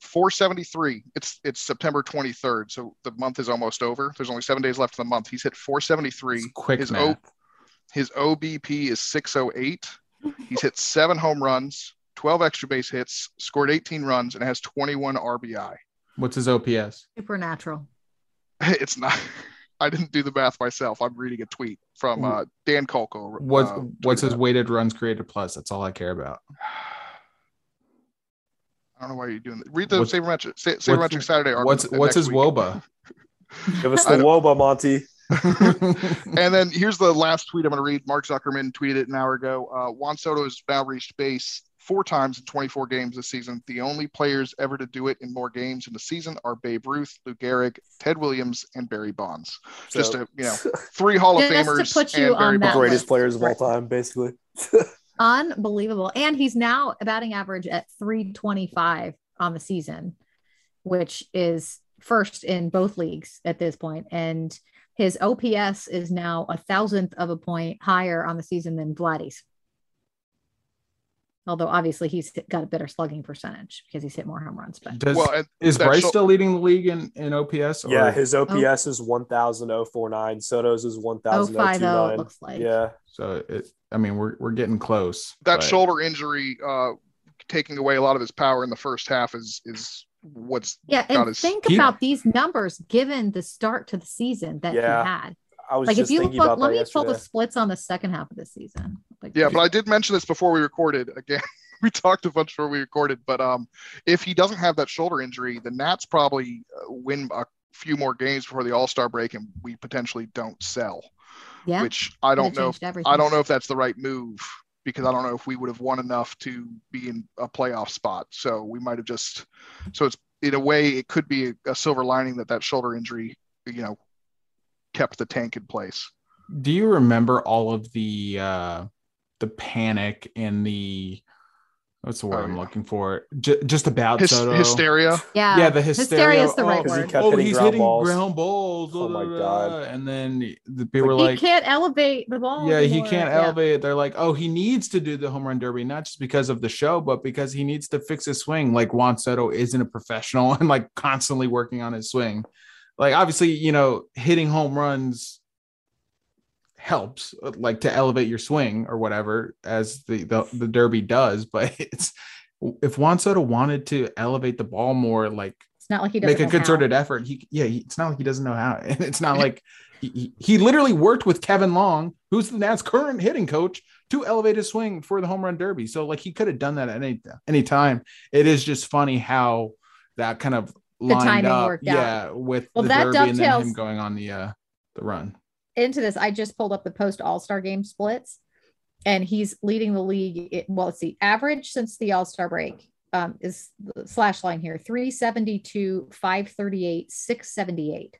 473. It's it's September 23rd, so the month is almost over. There's only seven days left in the month. He's hit 473. It's quick his math. his OBP is 608. He's hit seven home runs, 12 extra base hits, scored 18 runs, and has 21 RBI. What's his OPS? Supernatural. It's not. I didn't do the math myself. I'm reading a tweet from uh, Dan Kolko. What's uh, what's tweeted his that. weighted runs created plus? That's all I care about. I don't know why you're doing that. Read the What's- Sabermetric, Sa- Sabermetric Saturday article. What's what's his week. WOBA? Give us the Woba, Monty. And then here's the last tweet I'm going to read. Mark Zuckerman tweeted it an hour ago. Uh, Juan Soto has now reached base four times in 24 games this season. The only players ever to do it in more games in the season are Babe Ruth, Lou Gehrig, Ted Williams, and Barry Bonds. Just So- to, you know, Three Hall of Just to Famers put you and Barry on that Bonds. greatest players of all time, basically. Unbelievable. And he's now batting average at 325 on the season, which is first in both leagues at this point. And his OPS is now a thousandth of a point higher on the season than Vladdy's. Although obviously he's got a better slugging percentage because he's hit more home runs. But Does, Well, is Bryce shou- still leading the league in, in OPS? Or, Yeah, his OPS is 1,049. Soto's is 1,029. 050 looks like. Yeah. so it. I mean, we're we're getting close. that but- shoulder injury uh, taking away a lot of his power in the first half is is what's Yeah, got and his- think He- about these numbers given the start to the season that Yeah. he had. I was Like if you thinking look, about let that me pull the splits on the second half of the season. Like, Yeah, but I did mention this before we recorded. Again, we talked a bunch before we recorded. But um, if he doesn't have that shoulder injury, the Nats probably uh, win a few more games before the All Star break, and we potentially don't sell. yeah, Which I don't know. If, everything. I don't know if that's the right move because I don't know if we would have won enough to be in a playoff spot. So we might have just. So it's in a way it could be a, a silver lining that that shoulder injury, you know, kept the tank in place. Do you remember all of the uh the panic and the what's the word Oh, I'm yeah. looking for? J- just about Hys- Soto. hysteria. Yeah, Yeah, the hysteria. hysteria is the oh, right 'cause he word. kept oh, hitting he's ground hitting balls. ground balls. Oh my blah, blah, God. blah. And then the people were he like, can't elevate the ball. yeah, he can't Yeah. elevate it. They're like, oh, he needs to do the home run derby, not just because of the show, but because he needs to fix his swing. Like Juan Soto isn't a professional and like constantly working on his swing. Like obviously, you know, hitting home runs helps uh, like to elevate your swing or whatever as the the, the derby does but it's if Juan Soto wanted to elevate the ball more like It's not like he doesn't make a know how. concerted effort. He yeah, he, it's not like he doesn't know how, and it's not like he, he literally worked with Kevin Long, who's the Nats' current hitting coach, to elevate his swing for the home run derby. So like he could have done that at any any time. It is just funny how that kind of lined timing up, worked out. yeah, with Well, the that derby then him going on the uh the run. into this, I just pulled up the post All Star game splits, and he's leading the league. It, well, let's see, average since the All Star break um, is the slash line here 372, 538, 678,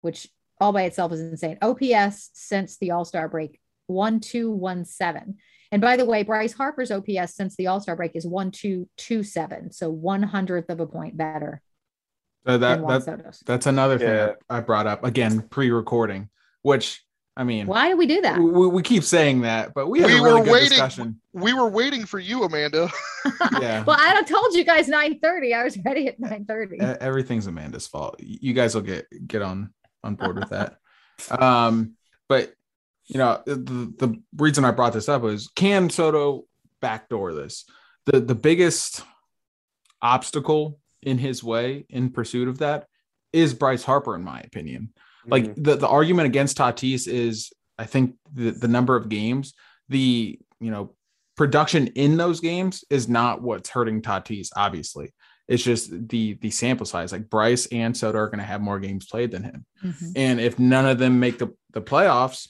which all by itself is insane. OPS since the All Star break 1217. And by the way, Bryce Harper's OPS since the All Star break is 1227. So one hundredth of a point better So that Juan that that's another thing Yeah. I, I brought up again pre-recording, which I mean, Why do we do that? we, we keep saying that, but we had We a really were good waiting- discussion. We were waiting for you, Amanda. Yeah. well, I told you guys 9:30. I was ready at 9:30. E- everything's Amanda's fault. You guys will get get on on board with that. Um, but you know, the, the reason I brought this up was can Soto backdoor this? The the biggest obstacle in his way in pursuit of that is Bryce Harper, in my opinion. Like Mhm. the, the argument against Tatis is I think the, the number of games, the you know, production in those games is not what's hurting Tatis, obviously. It's just the the sample size. Like Bryce and Soto are going to have more games played than him. Mhm. And if none of them make the, the playoffs,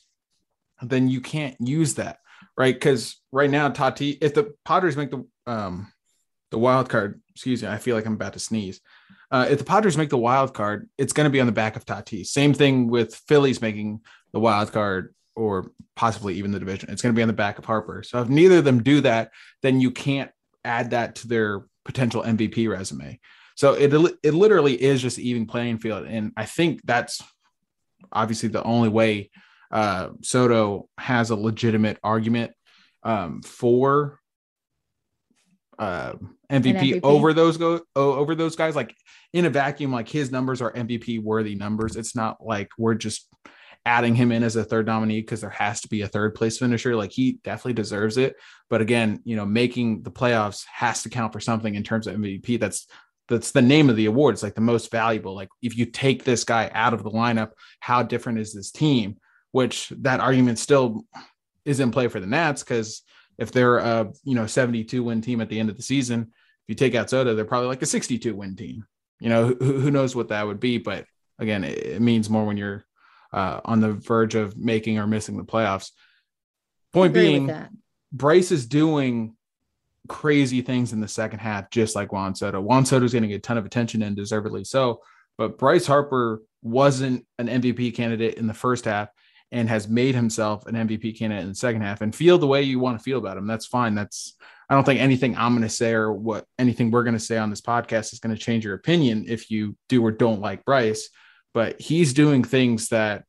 then you can't use that, right? Because right now, Tati, if the Padres make the um the wild card, excuse me, I feel like I'm about to sneeze. Uh, if the Padres make the wild card, it's going to be on the back of Tatis. Same thing with Phillies making the wild card or possibly even the division. It's going to be on the back of Harper. So if neither of them do that, then you can't add that to their potential MVP resume. So it it literally is just even playing field, and I think that's obviously the only way uh, Soto has a legitimate argument um, for uh, MVP, MVP. over those go over those guys. Like in a vacuum, like his numbers are MVP worthy numbers. It's not like we're just adding him in as a third nominee because there has to be a third place finisher. Like he definitely deserves it. But again, you know, making the playoffs has to count for something in terms of MVP. That's that's the name of the award. It's like the most valuable. Like if you take this guy out of the lineup, how different is this team? Which that argument still is in play for the Nats because if they're a you know 72 win team at the end of the season, if you take out Soto, they're probably like a 62 win team. You know, who, who knows what that would be? But again, it, it means more when you're uh, on the verge of making or missing the playoffs. Point being, that. Bryce is doing crazy things in the second half, just like Juan Soto. Juan Soto is getting a ton of attention and deservedly so. But Bryce Harper wasn't an MVP candidate in the first half. And has made himself an MVP candidate in the second half and feel the way you want to feel about him. That's fine. That's I don't think anything I'm going to say or what anything we're going to say on this podcast is going to change your opinion if you do or don't like Bryce. But he's doing things that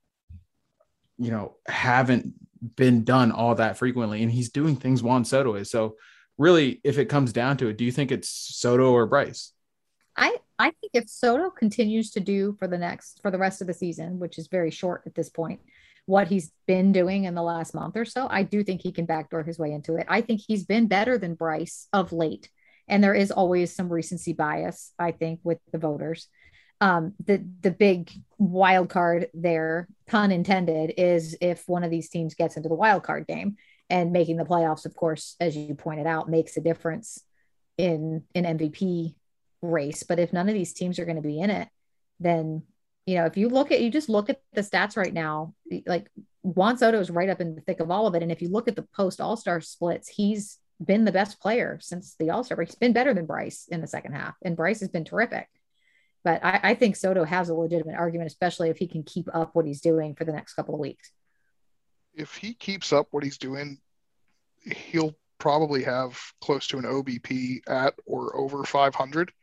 you know haven't been done all that frequently, and he's doing things Juan Soto is. So really, if it comes down to it, do you think it's Soto or Bryce? I I think if Soto continues to do for the next for the rest of the season, which is very short at this point, what he's been doing in the last month or so, I do think he can backdoor his way into it. I think he's been better than Bryce of late. And there is always some recency bias, I think, with the voters. Um, the the big wild card there, pun intended, is if one of these teams gets into the wild card game and making the playoffs, of course, as you pointed out, makes a difference in an MVP race. But if none of these teams are going to be in it, then you know, if you look at you just look at the stats right now, like Juan Soto is right up in the thick of all of it. And if you look at the post All Star splits, he's been the best player since the All Star break. He's been better than Bryce in the second half, and Bryce has been terrific. But I, I think Soto has a legitimate argument, especially if he can keep up what he's doing for the next couple of weeks. If he keeps up what he's doing, he'll probably have close to an OBP at or over 500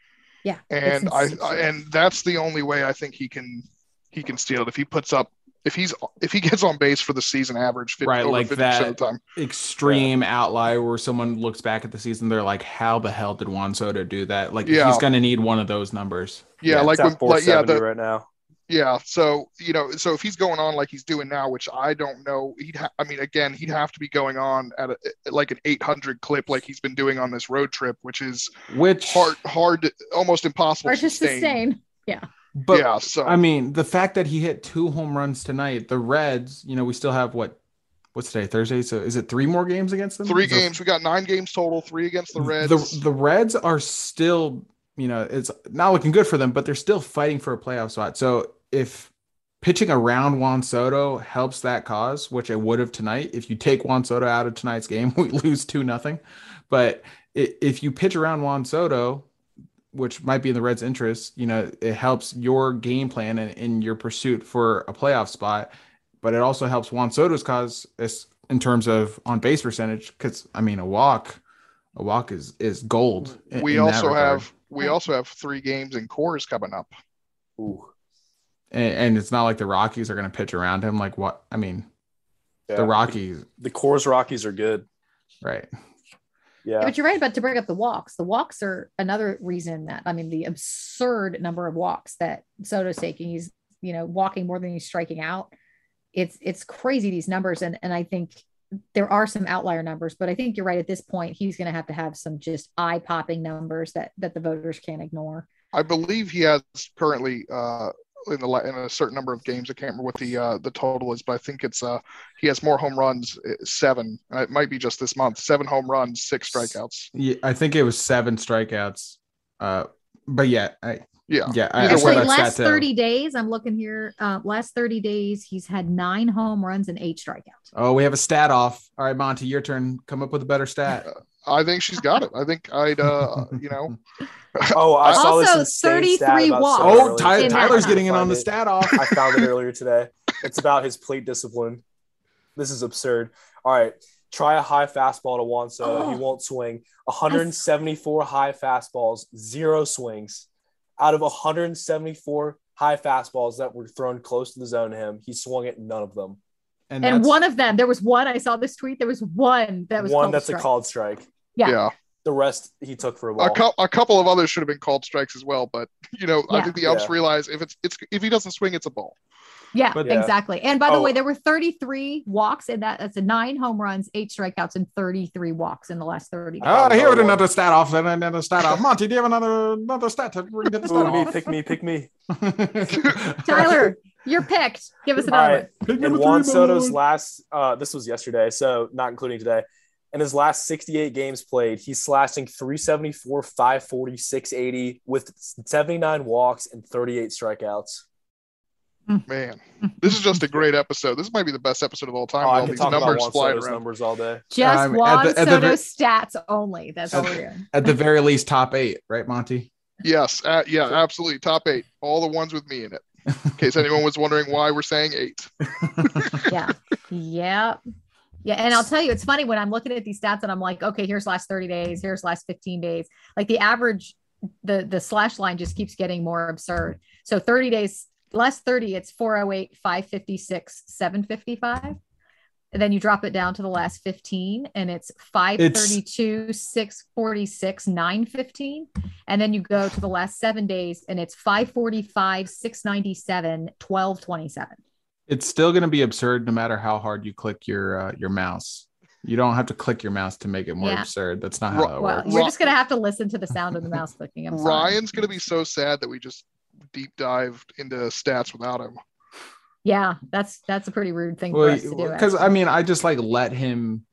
yeah. And I, I, and that's the only way I think he can he can steal it if he puts up if he's if he gets on base for the season average 50, right like that extreme yeah. outlier where someone looks back at the season they're like how the hell did Juan Soto do that like yeah. he's going to need one of those numbers yeah, yeah like when, like yeah the, right now yeah. So, you know, so if he's going on like he's doing now, which I don't know, he'd, ha- I mean, again, he'd have to be going on at a, like an 800 clip, like he's been doing on this road trip, which is which hard, hard, almost impossible to sustain. sustain. Yeah. But yeah, so I mean, the fact that he hit two home runs tonight, the Reds, you know, we still have what what's today thursday so is it three more games against them three games we got nine games total three against the reds the, the reds are still you know it's not looking good for them but they're still fighting for a playoff spot so if pitching around Juan Soto helps that cause, which it would have tonight. If you take Juan Soto out of tonight's game, we lose two nothing. But if you pitch around Juan Soto, which might be in the Reds' interest, you know, it helps your game plan and in your pursuit for a playoff spot. But it also helps Juan Soto's cause in terms of on base percentage. Because I mean, a walk, a walk is is gold. We in also have we also have three games in Coors coming up. Ooh and, and it's not like the Rockies are going to pitch around him. Like what? I mean, yeah. the Rockies, the Coors Rockies are good, right? Yeah. But you're right about to bring up the walks. The walks are another reason that I mean the absurd number of walks that Soto's taking. He's you know walking more than he's striking out. It's it's crazy these numbers, and and I think there are some outlier numbers, but I think you're right. At this point, he's going to have to have some just eye popping numbers that that the voters can't ignore. I believe he has currently uh, in the in a certain number of games. I can't remember what the uh, the total is, but I think it's uh he has more home runs, uh, seven. It might be just this month, seven home runs, six strikeouts. Yeah, I think it was seven strikeouts. Uh, but yeah, I, yeah, yeah. Actually, last thirty days, I'm looking here. Uh, last thirty days, he's had nine home runs and eight strikeouts. Oh, we have a stat off. All right, Monty, your turn. Come up with a better stat. I think she's got it. I think I'd, uh, you know. oh, I saw also, this 33 walks. Oh, Ty- Tyler's getting in on the stat off. I found it earlier today. It's about his plate discipline. This is absurd. All right. Try a high fastball to Juan Soto. Oh. He won't swing. 174 high fastballs, zero swings. Out of 174 high fastballs that were thrown close to the zone to him, he swung at none of them. And, and one of them, there was one. I saw this tweet. There was one that was one that's strike. a called strike. Yeah. yeah. The rest he took for a ball. A, co- a, couple of others should have been called strikes as well, but you know, yeah. I think the umps yeah. realize if it's it's if he doesn't swing, it's a ball. Yeah, but, exactly. And by the oh. way, there were 33 walks in that. That's a nine home runs, eight strikeouts, and 33 walks in the last 30. Oh, uh, here with another stat off and another stat off. Monty, do you have another another stat to bring the stat Ooh, me, Pick me, pick me. Tyler, you're picked. Give us another right. one. In Juan Soto's last, uh, this was yesterday, so not including today. In his last 68 games played, he's slashing 374, 540, 680 with 79 walks and 38 strikeouts. Man, this is just a great episode. This might be the best episode of all time. Oh, all these numbers flying around. Numbers all day. Just um, Juan at the, at Soto the, stats only. That's all we're doing. At the very least, top eight, right, Monty? Yes, uh, yeah, absolutely. Top eight. All the ones with me in it. In case anyone was wondering why we're saying eight. yeah. Yeah. Yeah. And I'll tell you, it's funny when I'm looking at these stats and I'm like, okay, here's last 30 days, here's last 15 days. Like the average, the the slash line just keeps getting more absurd. So 30 days, last 30, it's 408, 556, 755. And then you drop it down to the last 15 and it's 532, 646, 915. And then you go to the last seven days and it's 545, 697, 1227. It's still going to be absurd no matter how hard you click your uh, your mouse. You don't have to click your mouse to make it more Yeah. absurd. That's not how Ro- that Well, works. you're just gonna have to listen to the sound of the mouse clicking. I'm sorry. Ryan's gonna be so sad that we just deep dived into stats without him. Yeah, that's that's a pretty rude thing for us to do. because. I mean, I just like let him.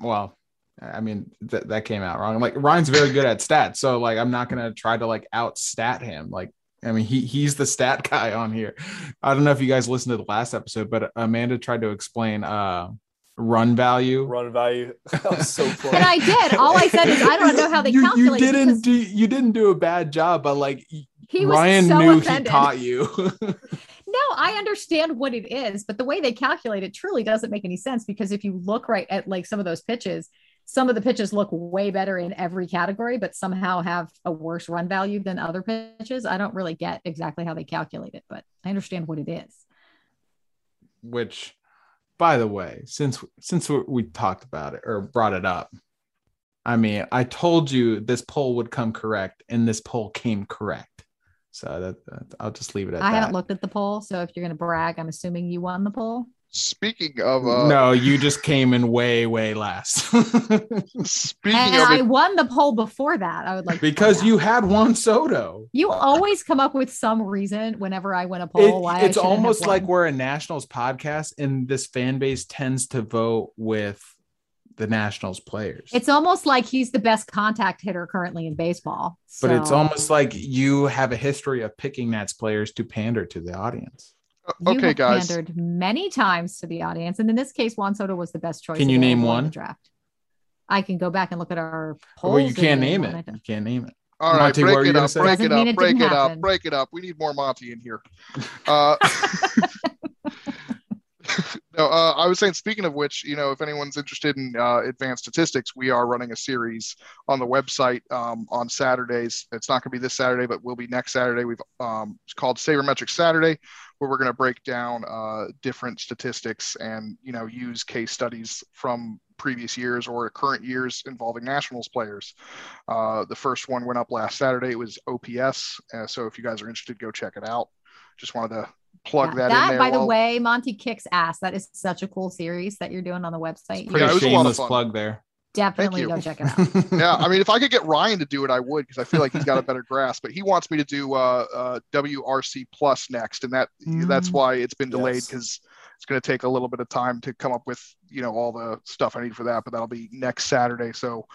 Well, I mean that that came out wrong. Like Ryan's very good at stats, so like I'm not gonna try to like outstat him. Like I mean, he he's the stat guy on here. I don't know if you guys listened to the last episode, but Amanda tried to explain uh run value. Run value. that was so funny. and I did. All I said is I don't know how they you, you calculate. it didn't because do you didn't do a bad job, but like He was Ryan so knew offended. he taught you. No, I understand what it is, but the way they calculate it truly doesn't make any sense because if you look right at like some of those pitches, some of the pitches look way better in every category, but somehow have a worse run value than other pitches. I don't really get exactly how they calculate it, but I understand what it is. which by the way since since we, we talked about it or brought it up i mean i told you this poll would come correct and this poll came correct so that, that- i'll just leave it at I that I haven't looked at the poll, so if you're going to brag, I'm assuming you won the poll. Speaking of uh no you just came in way way last speaking And of I it, won the poll before that. I would like because you had Juan Soto. you always come up with some reason whenever I win a It- poll. why it's almost like we're a Nationals podcast, and this fan base tends to vote with the Nationals players. It's almost like he's the best contact hitter currently in baseball. but it's almost like you have a history of picking Nats players to pander to the audience. you okay have guys. pandered many times to the audience, and in this case, Juan Soto was the best choice. Can you name available the one? draft? I can go back and look at our polls. well, you can't name it. You can't name it. All right, Monty, break it up, break it up, it break didn't it up, break it up. We need more Monty in here. Uh, no, uh, I was saying, speaking of which, you know, if anyone's interested in uh, advanced statistics, we are running a series on the website um, on Saturdays. It's not going to be this Saturday, but will be next Saturday. We've um, it's called Sabermetric Saturday, where we're going to break down uh, different statistics and you know use case studies from previous years or current years involving Nationals players. Uh, the first one went up last Saturday. It was OPS. Uh, so if you guys are interested, go check it out. Just wanted to plug Yeah, that, in there. by the way, Monty kicks ass. That is such a cool series that you're doing on the website. Pretty Yeah, it was a lot of shameless fun. plug there. Definitely go check it out. yeah, I mean, if I could get Ryan to do it, I would because I feel like he's got a better grasp. But he wants me to do uh, uh, WRC Plus next, and that that's Mm. why it's been delayed Yes. because it's going to take a little bit of time to come up with you know all the stuff I need for that. But that'll be next Saturday, so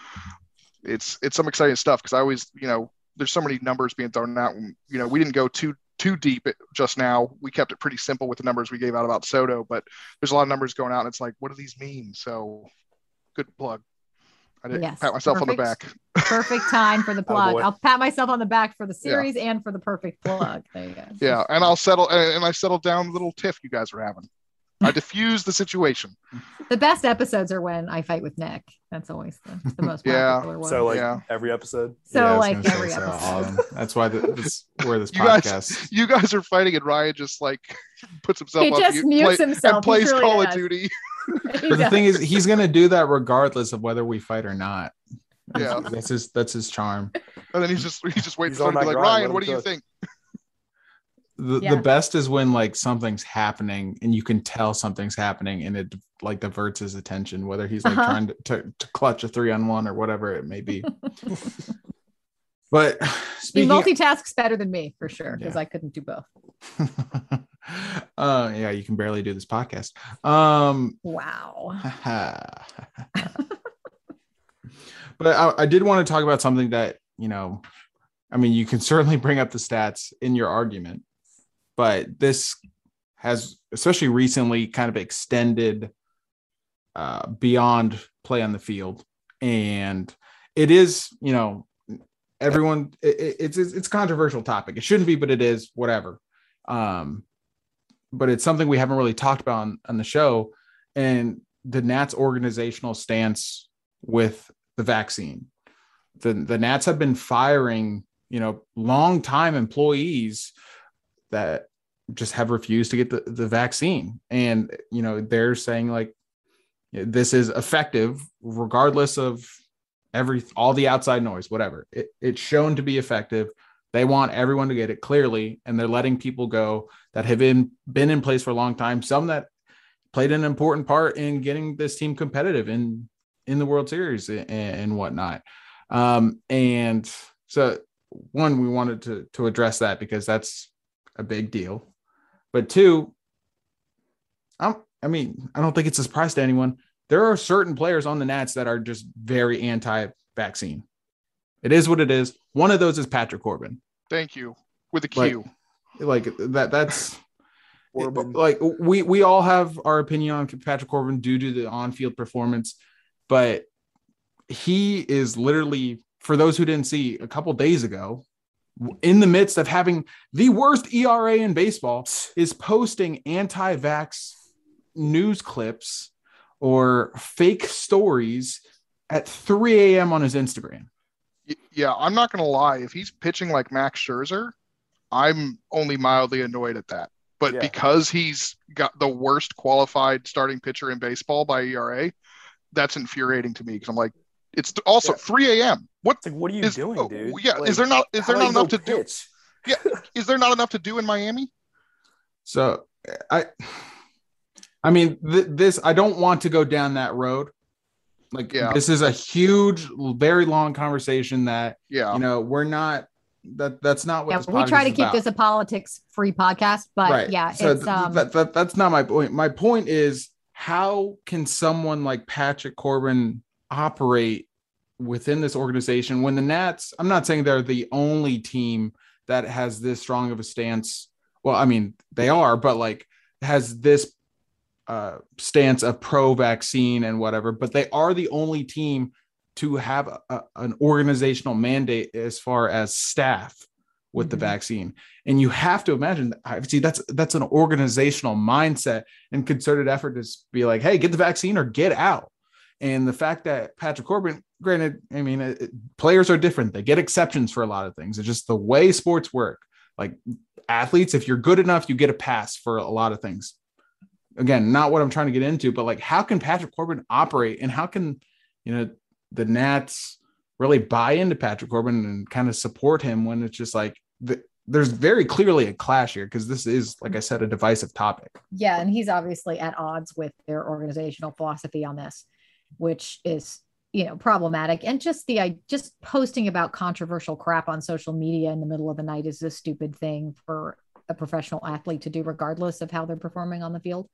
it's it's some exciting stuff because I always you know there's so many numbers being thrown out. And, you know, we didn't go too too deep just now. We kept it pretty simple with the numbers we gave out about Soto, but there's a lot of numbers going out, and it's like, what do these mean? So, good plug. I didn't Yes, pat myself on the back. perfect. Perfect time for the oh, plug. boy. I'll pat myself on the back for the series and for the perfect plug. There you go. Yeah, and I'll settle and I settled down the little tiff you guys were having. I diffused the situation. The best episodes are when I fight with Nick. That's always the, the most Yeah. popular one. So like Yeah. every episode. So, Yeah, like every so episode. all of. That's why the, this where this You guys- podcast. You guys are fighting, and Ryan just like puts himself He up just mutes play- himself. and plays truly Call of. Duty. But the thing is, he's gonna do that regardless of whether we fight or not. Yeah. that's his that's his charm. And then he's just he's just waiting He's for on someone to be like, Ryan, what him do you think? The, Yeah. the best is when like something's happening and you can tell something's happening and it like diverts his attention, whether he's like Uh-huh. trying to, to, to clutch a three on one or whatever it may be. but he multitasks better than me for sure because Yeah. I couldn't do both. uh yeah, you can barely do this podcast. Um Wow. but I, I did want to talk about something that you know i mean you can certainly bring up the stats in your argument but this has especially recently kind of extended uh, beyond play on the field and it is you know everyone it, it- it's it's it's controversial topic it shouldn't be but it is whatever Um, but it's something we haven't really talked about on, on the show. And the Nats organizational stance with the vaccine. The the Nats have been firing, you know, long time employees that just have refused to get the, the vaccine. And, you know, they're saying like this is effective regardless of every all the outside noise, whatever. It, it's shown to be effective. They want everyone to get it clearly, and they're letting people go that have been been in place for a long time. Some that played an important part in getting this team competitive in in the World Series and, and whatnot. Um, and so, one, we wanted to to address that because that's a big deal. But two, I'm, I mean, I don't think it's a surprise to anyone. There are certain players on the Nats that are just very anti-vaccine. It is what it is. One of those is Patrick Corbin. Thank you. With a Q. Like, like that. That's like we we all have our opinion on Patrick Corbin due to the on-field performance, but he is literally for those who didn't see a couple days ago in the midst of having the worst ERA in baseball is posting anti-vax news clips or fake stories at 3 a.m. on his Instagram. Yeah, I'm not going to lie. If he's pitching like Max Scherzer, I'm only mildly annoyed at that. But yeah. because he's got the worst qualified starting pitcher in baseball by ERA, that's infuriating to me because I'm like, it's also yeah. 3 a.m. What? like, what are you is, doing, oh, dude? Yeah, like, is there not is there not enough to pitch? do? Yeah, is there not enough to do in Miami? So I, I mean, th- this I don't want to go down that road. Like, yeah. this is a huge, very long conversation that yeah, you know, we're not that that's not what yeah, we try to keep about. this a politics free podcast but right. yeah so it's, th- um... that, that, that's not my point my point is how can someone like patrick corbin operate within this organization when the nats i'm not saying they're the only team that has this strong of a stance. Well i mean they are but like has this uh, stance of pro vaccine and whatever but they are the only team to have a, a, an organizational mandate as far as staff with mm-hmm. the vaccine. And you have to imagine see that's that's an organizational mindset and concerted effort to be like hey get the vaccine or get out and the fact that patrick corbin granted i mean it, players are different. They get exceptions for a lot of things. It's just the way sports work. Like athletes if you're good enough you get a pass for a lot of things. Again not what i'm trying to get into but like how can patrick corbin operate? And how can you know the Nats really buy into Patrick Corbin and kind of support him when it's just like the, there's very clearly a clash here because this is, like I said, a divisive topic. Yeah, and he's obviously at odds with their organizational philosophy on this, which is you know problematic. And just the I just posting about controversial crap on social media in the middle of the night is a stupid thing for a professional athlete to do, regardless of how they're performing on the field.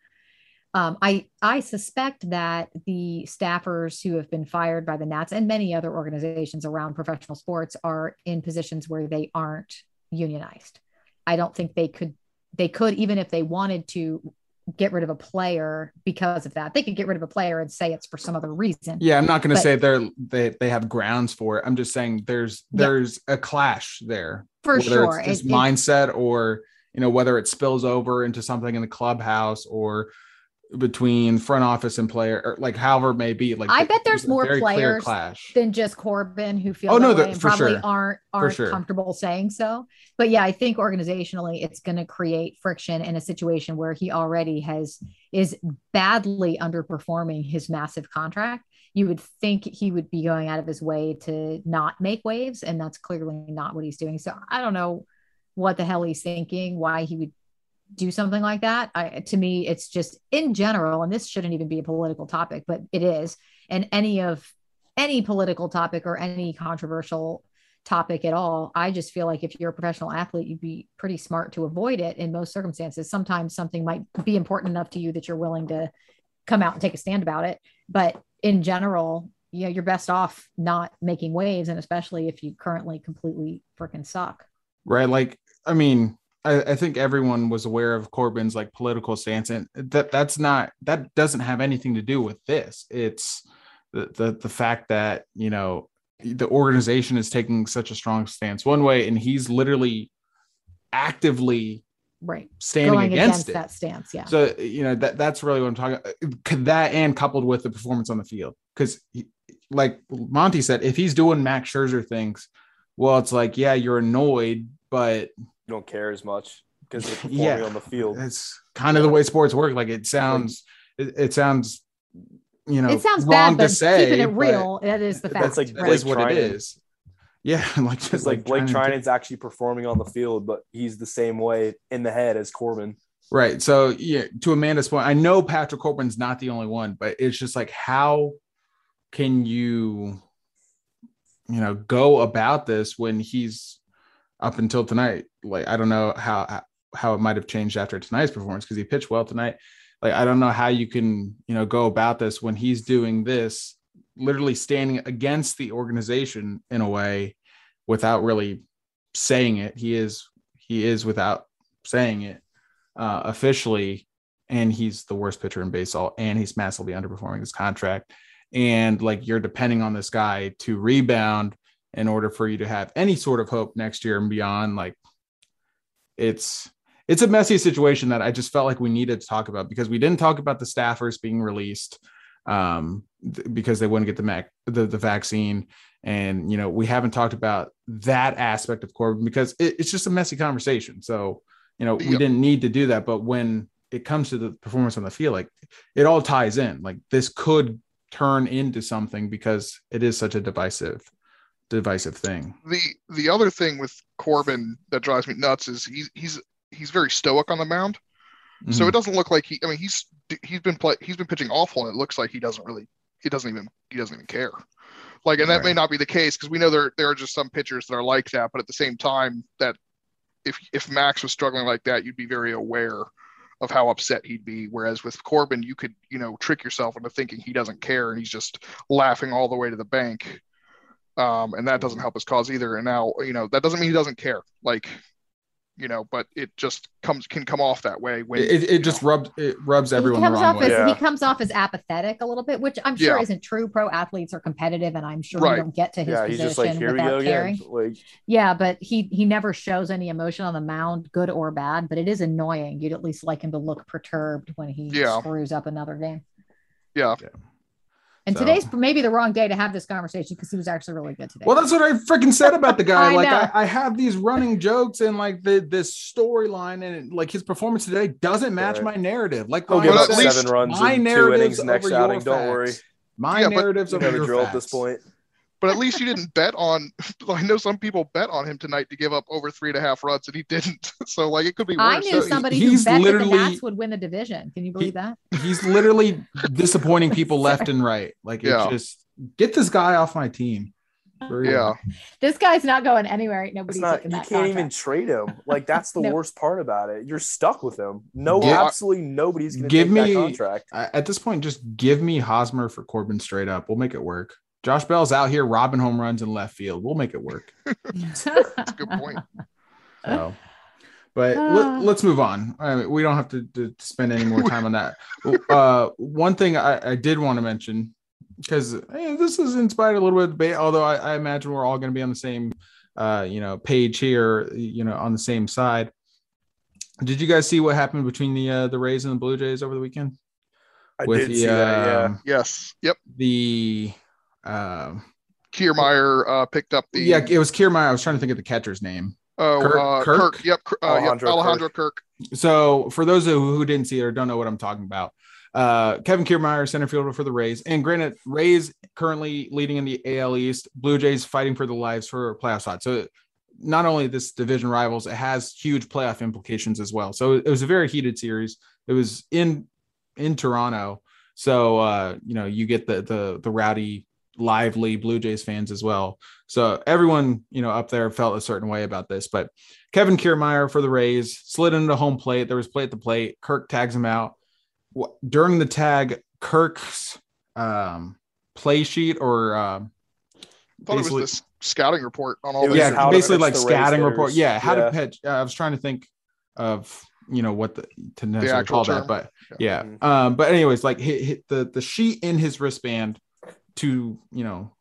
Um, I I suspect that the staffers who have been fired by the Nats and many other organizations around professional sports are in positions where they aren't unionized. I don't think they could they could even if they wanted to get rid of a player because of that. They could get rid of a player and say it's for some other reason. Yeah, I'm not going to say they're they they have grounds for it. I'm just saying there's there's yeah. a clash there for sure. It's it, mindset or you know whether it spills over into something in the clubhouse or between front office and player, or like however it may be. Like I bet there's more players than just Corbin who feel oh no, the, and probably sure. aren't aren't sure. comfortable saying so. But yeah, I think organizationally it's going to create friction in a situation where he already has is badly underperforming his massive contract. You would think he would be going out of his way to not make waves, and that's clearly not what he's doing. So I don't know what the hell he's thinking, why he would do something like that. I, to me, it's just in general, and this shouldn't even be a political topic, but it is. And any of any political topic or any controversial topic at all, I just feel like if you're a professional athlete, you'd be pretty smart to avoid it in most circumstances. Sometimes something might be important enough to you that you're willing to come out and take a stand about it. But in general, you know, you're best off not making waves, and especially if you currently completely freaking suck. Right. Like, I mean, I, I, think everyone was aware of Corbin's like political stance, and that that's not that doesn't have anything to do with this. It's the the, the fact that you know the organization is taking such a strong stance one way, and he's literally actively right standing going against, against it. that stance. Yeah. So you know that that's really what I'm talking. Uh, About. That and coupled with the performance on the field, because like Monty said, if he's doing Max Scherzer things, well, it's like yeah, you're annoyed, but don't care as much because they're performing Yeah. on the field. it's kind of the way sports work. Like it sounds, it, it sounds, you know, it sounds wrong bad, but to say, keeping it real, that is the fact. That's like That Blake is what it Treinen. is. Yeah, like Because just like Blake trying to- Treinen's actually performing on the field, but he's the same way in the head as Corbin. Right. So yeah, to Amanda's point, I know Patrick Corbin's not the only one, but it's just like how can you you know go about this when he's up until tonight? Like I don't know how how it might have changed after tonight's performance because he pitched well tonight. Like I don't know how you can, you know, go about this when he's doing this literally standing against the organization in a way without really saying it. He is he is without saying it uh, officially, and he's the worst pitcher in baseball, and he's massively underperforming his contract. And like you're depending on this guy to rebound in order for you to have any sort of hope next year and beyond. Like it's it's a messy situation that I just felt like we needed to talk about because we didn't talk about the staffers being released um, th- because they wouldn't get the mac the, the vaccine. And you know, we haven't talked about that aspect of Corbin because it, it's just a messy conversation. So you know, we Yep. didn't need to do that. But when it comes to the performance on the field, like it all ties in. Like this could turn into something because it is such a divisive, divisive thing. the the other thing with Corbin that drives me nuts is he's he's he's very stoic on the mound. So Mhm. it doesn't look like he. I mean, he's he's been play he's been pitching awful, and it looks like he doesn't really he doesn't even he doesn't even care. Like, and that may not be the case because we know there there are just some pitchers that are like that. But at the same time, that if if Max was struggling like that, you'd be very aware of how upset he'd be. Whereas with Corbin, you could you know trick yourself into thinking he doesn't care and he's just laughing all the way to the bank. Um, and that doesn't help his cause either. And now you know that doesn't mean he doesn't care. Like, you know, but it just comes can come off that way when it, it just know. rubs it rubs everyone he the comes wrong off way. as Yeah. he comes off as apathetic a little bit, which I'm sure Yeah. isn't true. Pro athletes are competitive, and I'm sure Right. you don't get to his Yeah, he's position just like, here we without go caring. again. Like, Yeah, but he he never shows any emotion on the mound, good or bad. But it is annoying. You'd at least like him to look perturbed when he Yeah. screws up another game. yeah. And So- today's maybe the wrong day to have this conversation because he was actually really good today. Well, that's what I freaking said about the guy. I like. I, I have these running jokes and like the this storyline and like his performance today doesn't match Right. my narrative. Like he'll give up at said, least seven runs my in two narratives innings next over outing. Don't worry. My Yeah, narratives You over know the your drill facts. at this point. But at least you didn't bet on. I know some people bet on him tonight to give up over three and a half runs, and he didn't. So like it could be Worse. I worse. knew So somebody he's who bet that the literally- Nats would win the division. Can you believe that? He's literally disappointing people left and right. Like Yeah. just get this guy off my team. For real. yeah, This guy's not going anywhere. Ain't It's Nobody's not. You that can't even trade him. Like that's the No. worst part about it. You're stuck with him. No, Yeah. absolutely nobody's going to Give take that me- contract. I- At this point, just give me Hosmer for Corbin straight up. We'll make it work. Josh Bell's out here robbing home runs in left field. We'll make it work. that's a good point. So, but Ah. let, us move on. I mean, we don't have to, to spend any more time on that. Uh, one thing I, I did want to mention because this has inspired a little bit of debate, although I, I imagine we're all going to be on the same, uh, you know, page here, you know, on the same side. Did you guys see what happened between the uh, the Rays and the Blue Jays over the weekend? I with did the, see that. Yeah. um, Yes. Yep. The um, Kiermaier uh, picked up the. yeah, it was Kiermaier. I was trying to think of the catcher's name. Oh, Kirk- uh, Kirk? Kirk? Yep. Uh, Alejandro yep. Alejandro Kirk. So for those who, who didn't see it or don't know what I'm talking about, uh, Kevin Kiermaier, center fielder for the Rays, and granted, Rays currently leading in the AL East, Blue Jays fighting for the lives for a playoff spot. So not only this division rivals, it has huge playoff implications as well. So it was a very heated series. It was in in Toronto, so uh, you know you get the the the rowdy, lively Blue Jays fans as well. So everyone you know up there felt a certain way about this, but Kevin Kiermaier for the Rays slid into home plate. There was play at the plate. Kirk tags him out. During the tag, Kirk's um, play sheet or um, I thought it was this scouting report on all It this. yeah, how to basically like the Rays scouting hitters. report. Yeah, how Yeah. to pitch. Uh, I was trying to think of you know what the to necessarily actual call term. that, but Yeah. yeah. Mhm. Um, but anyways, like hit, hit the the sheet in his wristband to you know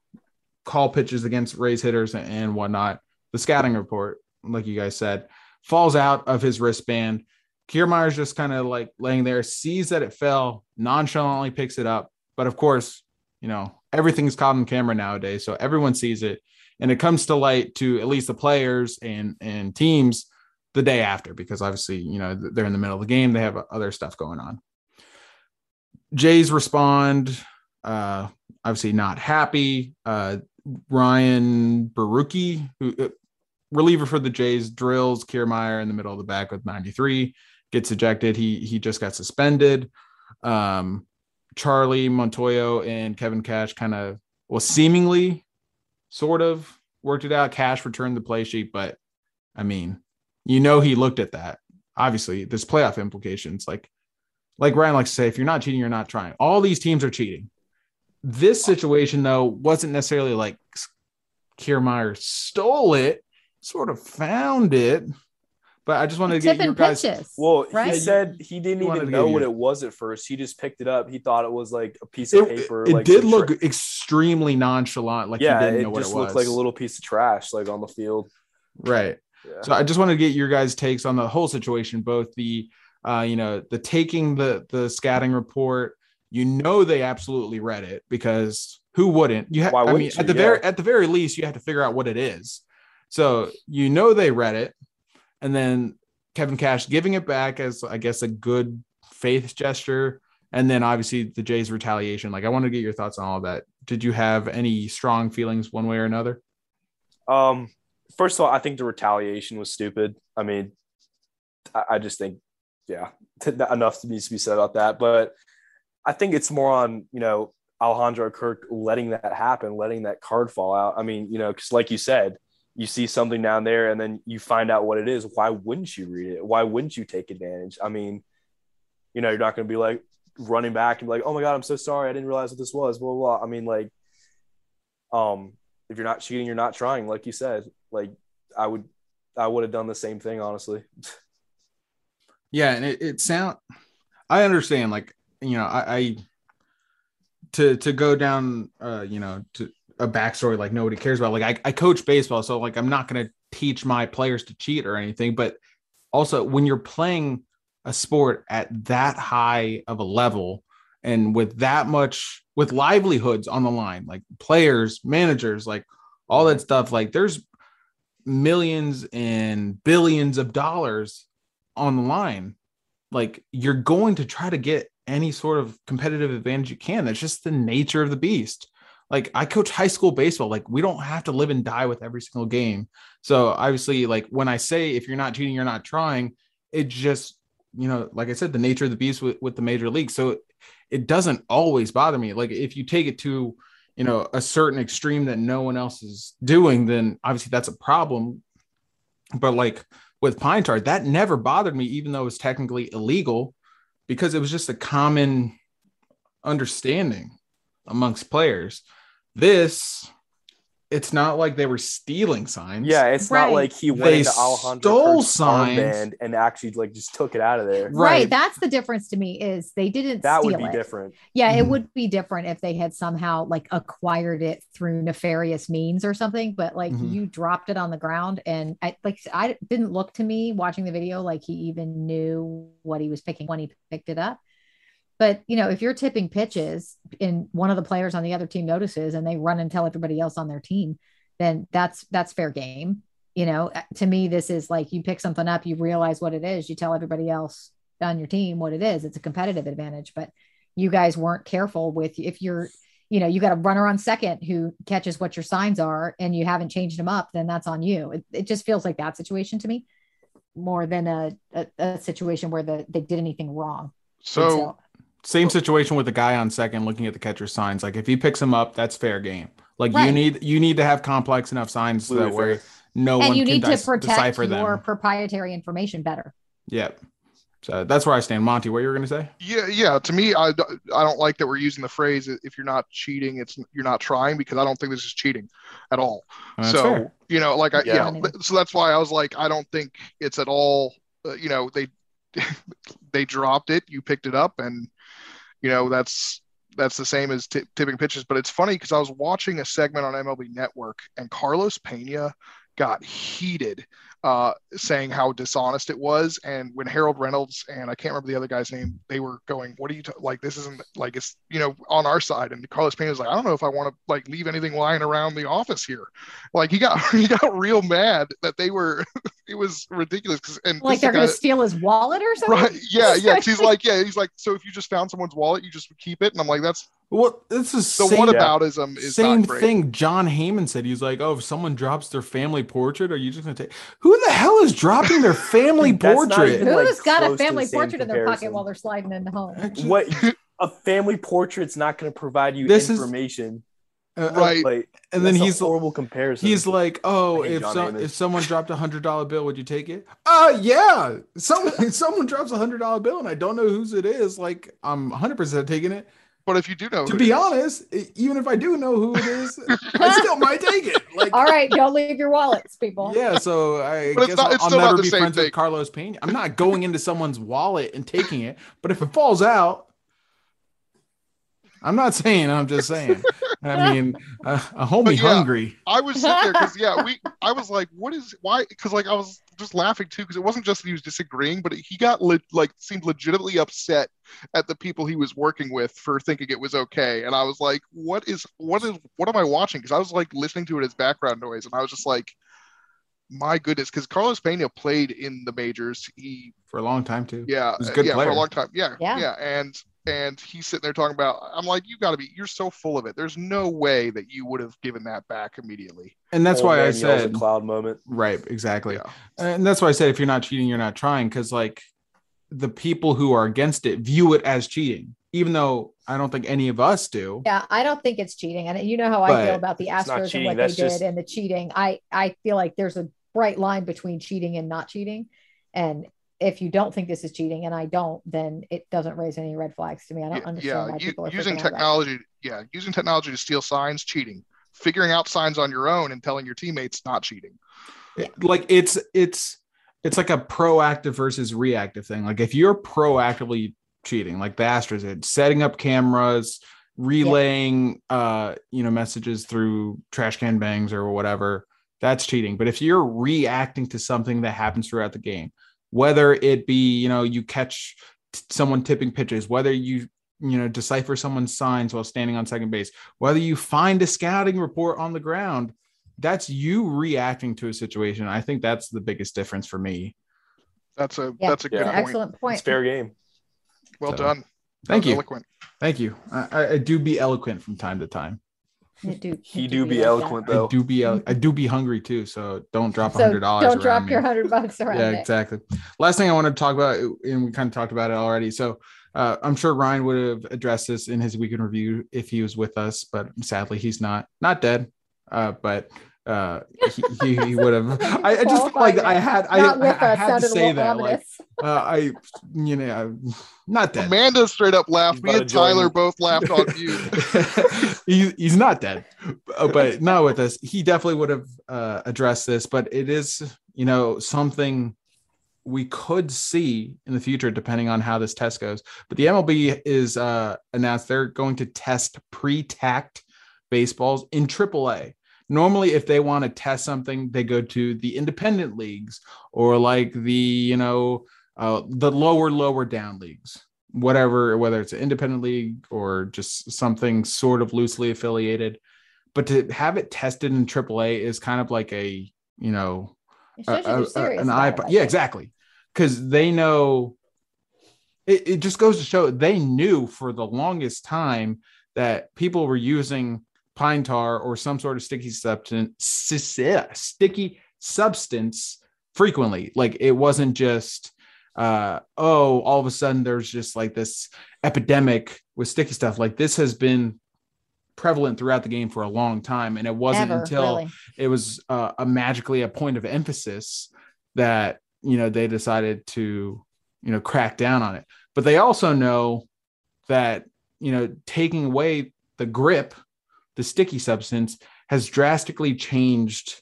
call pitches against Rays hitters and, whatnot. The scouting report, like you guys said, falls out of his wristband. Kiermaier's just kind of like laying there, sees that it fell, nonchalantly picks it up. But of course, you know, everything's caught on camera nowadays. So everyone sees it. And it comes to light to at least the players and, and teams the day after, because obviously, you know, they're in the middle of the game. They have other stuff going on. Jays respond, uh, obviously not happy. Uh, Ryan Borucki, who uh, reliever for the Jays, drills Kiermaier in the middle of the back with 93, gets ejected. He he just got suspended. Um, Charlie Montoyo and Kevin Cash kind of well seemingly sort of worked it out. Cash returned the play sheet, but I mean, you know he looked at that. Obviously, there's playoff implications. Like like Ryan likes to say, if you're not cheating, you're not trying. All these teams are cheating. This situation, though, wasn't necessarily like Kiermaier stole it, sort of found it. But I just wanted to get your guys. pitches. Well, Right? he said he didn't You wanted even know what you- it was at first. He just picked it up. He thought it was like a piece of It, paper. it like did look tra- extremely nonchalant, like yeah, he didn't it know what just it was. looked like a little piece of trash, like on the field. right. Yeah. So I just wanted to get your guys' takes on the whole situation, both the uh, you know, the taking the the scouting report. You know they absolutely read it because who wouldn't? You have Why I mean wouldn't at you? the very at the very least you have to figure out what it is. So you know they read it, and then Kevin Cash giving it back as I guess a good faith gesture, and then obviously the Jays retaliation. Like I want to get your thoughts on all that. Did you have any strong feelings one way or another? Um, first of all, I think the retaliation was stupid. I mean, I, I just think, yeah, enough needs to be said about that. But I think it's more on you know Alejandro Kirk letting that happen, letting that card fall out. I mean, you know, because like you said, you see something down there and then you find out what it is. Why wouldn't you read it? Why wouldn't you take advantage? I mean, you know, you're not going to be like running back and be like, oh my god, I'm so sorry, I didn't realize what this was. Blah blah. blah. I mean, like, um, if you're not cheating, you're not trying. Like you said, like I would, I would have done the same thing, honestly. Yeah, and it, it sound I understand, like, you know, I, I to to go down uh, you know, to a backstory like nobody cares about. Like I, I coach baseball, so like I'm not gonna teach my players to cheat or anything, but also when you're playing a sport at that high of a level and with that much with livelihoods on the line, like players, managers, like all that stuff, like there's millions and billions of dollars on the line, like you're going to try to get any sort of competitive advantage you can. That's just the nature of the beast. Like I coach high school baseball, like we don't have to live and die with every single game. So obviously, like when I say if you're not cheating, you're not trying, it just, you know, like I said, the nature of the beast with, with the major league. So it doesn't always bother me. Like if you take it to, you know, a certain extreme that no one else is doing, then obviously that's a problem. But like with pine tar, that never bothered me, even though it was technically illegal, because it was just a common understanding amongst players. This, it's not like they were stealing signs. Yeah, it's Right. not like he went They into Alejandro stole Kirk's signs. and actually like just took it out of there. Right. Right. That's the difference to me is they didn't That steal would be it. different. Yeah, it Mhm. would be different if they had somehow like acquired it through nefarious means or something. But like Mhm. you dropped it on the ground, and I like I didn't look to me watching the video like he even knew what he was picking when he picked it up. But you know, if you're tipping pitches and one of the players on the other team notices and they run and tell everybody else on their team, then that's that's fair game. You know, Uh, to me, this is like you pick something up, you realize what it is, you tell everybody else on your team what it is. It's a competitive advantage, but you guys weren't careful with if you're, you know, you got a runner on second who catches what your signs are and you haven't changed them up, then that's on you. It, it just feels like that situation to me more than a, a, a situation where the they did anything wrong. So Same situation with the guy on second looking at the catcher's signs. Like if he picks him up, that's fair game. Like you need you need to have complex enough signs so that Absolutely where no and one you can need to dis- protect decipher your them. proprietary information better. Yep. So that's where I stand. Monty, what you were gonna say? yeah, yeah. To me, I, I don't like that we're using the phrase if you're not cheating, it's you're not trying because I don't think this is cheating at all. That's so fair. you know, like I, Yeah. yeah. So that's why I was like, I don't think it's at all. Uh, you know, they they dropped it, you picked it up, and you know that's that's the same as t- tipping pitches. But it's funny because I was watching a segment on MLB Network, and Carlos Pena got heated uh, saying how dishonest it was. And when Harold Reynolds and I can't remember the other guy's name, they were going, "What are you t- like? This isn't like it's you know on our side." And Carlos Pena was like, "I don't know if I want to like leave anything lying around the office here." Like he got he got real mad that they were. it was ridiculous because and Like they're going to steal his wallet or something. Right. Yeah. Yeah. 'cause he's like, yeah. He's like, so if you just found someone's wallet, you just would keep it. And I'm like, that's Well, this is the same, whataboutism is same thing. Jon Heyman said he's like, oh, if someone drops their family portrait, are you just gonna take? Who the hell is dropping their family portrait? even- like, Who's got a close to the family portrait in their pocket while they're sliding into home? Actually, What a family portrait's not going to provide you This information. uh, uh, Right. Like, and then that's a he's horrible comparison. He's like, oh, if Jon some, Heyman. if someone dropped a hundred dollar bill, would you take it? Uh yeah. Someone if someone drops a hundred dollar bill and I don't know whose it is, like I'm hundred percent taking it. But if you do know, To who be it is- honest, even if I do know who it is, I still might take it. Like All right, don't leave your wallets, people. yeah, so I but guess not, I'll, I'll never be friends thing. with Carlos Pena. I'm not going into someone's wallet and taking it, but if it falls out, I'm not saying. I'm just saying. I mean, uh, a homie yeah. hungry. I was sitting there because yeah, we I was like, what is why? Because like I was just laughing too because it wasn't just that he was disagreeing, but he got le- like seemed legitimately upset at the people he was working with for thinking it was okay, and I was like, what is what is what am I watching? Because I was like listening to it as background noise, and I was just like, my goodness, because Carlos Pena played in the majors, he for a long time too. yeah, was a good yeah, player. for a long time. Yeah, Yeah. yeah, and and he's sitting there talking about. I'm like, you got to be. You're so full of it. There's no way that you would have given that back immediately. And that's Old why I man yells a said cloud moment. right, exactly. Yeah. And that's why I said if you're not cheating, you're not trying, because like the people who are against it view it as cheating, even though I don't think any of us do. Yeah, I don't think it's cheating. And you know how I feel about the it's not Astros and cheating, what they that's did and the cheating. I I feel like there's a bright line between cheating and not cheating. And if you don't think this is cheating, and I don't, then it doesn't raise any red flags to me. I don't Yeah, understand why people u- are using freaking out technology. Yeah, using technology to steal signs, cheating. Figuring out signs on your own and telling your teammates not cheating. Like it's it's it's like a proactive versus reactive thing. Like if you're proactively cheating, like the Astros did, setting up cameras, relaying uh you know messages through trash can bangs or whatever, that's cheating. But if you're reacting to something that happens throughout the game, whether it be you know you catch t- someone tipping pitches, whether you you know decipher someone's signs while standing on second base, whether you find a scouting report on the ground, that's you reacting to a situation. I think that's the biggest difference for me. That's a Yeah, that's a good An point. excellent point. It's fair game. Well So, done. Thank you. Eloquent. Thank you. I, I- I do be eloquent from time to time. You do, He you do be like that. eloquent I do be el- I do be hungry too. So don't drop a So hundred dollars. don't drop your hundred bucks around yeah, it. exactly. Last thing I want to talk about, and we kind of talked about it already. So uh, I'm sure Ryan would have addressed this in his weekend review if he was with us, but sadly he's not. Not dead, uh, but uh, he, he, he would have. I, I just like I had I, I, I had to say little that. Like uh, I, you know, i not dead. Amanda straight up laughed. Me and Tyler you. both laughed on you he, he's not dead, Uh, but not with us. He definitely would have uh, addressed this, but it is, you know, something we could see in the future depending on how this test goes. But the MLB is uh, announced they're going to test pre-tacked baseballs in AAA. Normally, if they want to test something, they go to the independent leagues or like the, you know, uh, the lower, lower down leagues whatever, whether it's an independent league or just something sort of loosely affiliated. But to have it tested in AAA is kind of like a, you know, a- shows you they're a- a- an it, Yeah, think. exactly. Because they know it, it just goes to show they knew for the longest time that people were using pine tar or some sort of sticky substance, sticky substance frequently. Like it wasn't just uh oh all of a sudden there's just like this epidemic with sticky stuff like this has been prevalent throughout the game for a long time and it wasn't Ever, until really. it was uh, a magically a point of emphasis that you know they decided to you know crack down on it but they also know that you know taking away the grip the sticky substance has drastically changed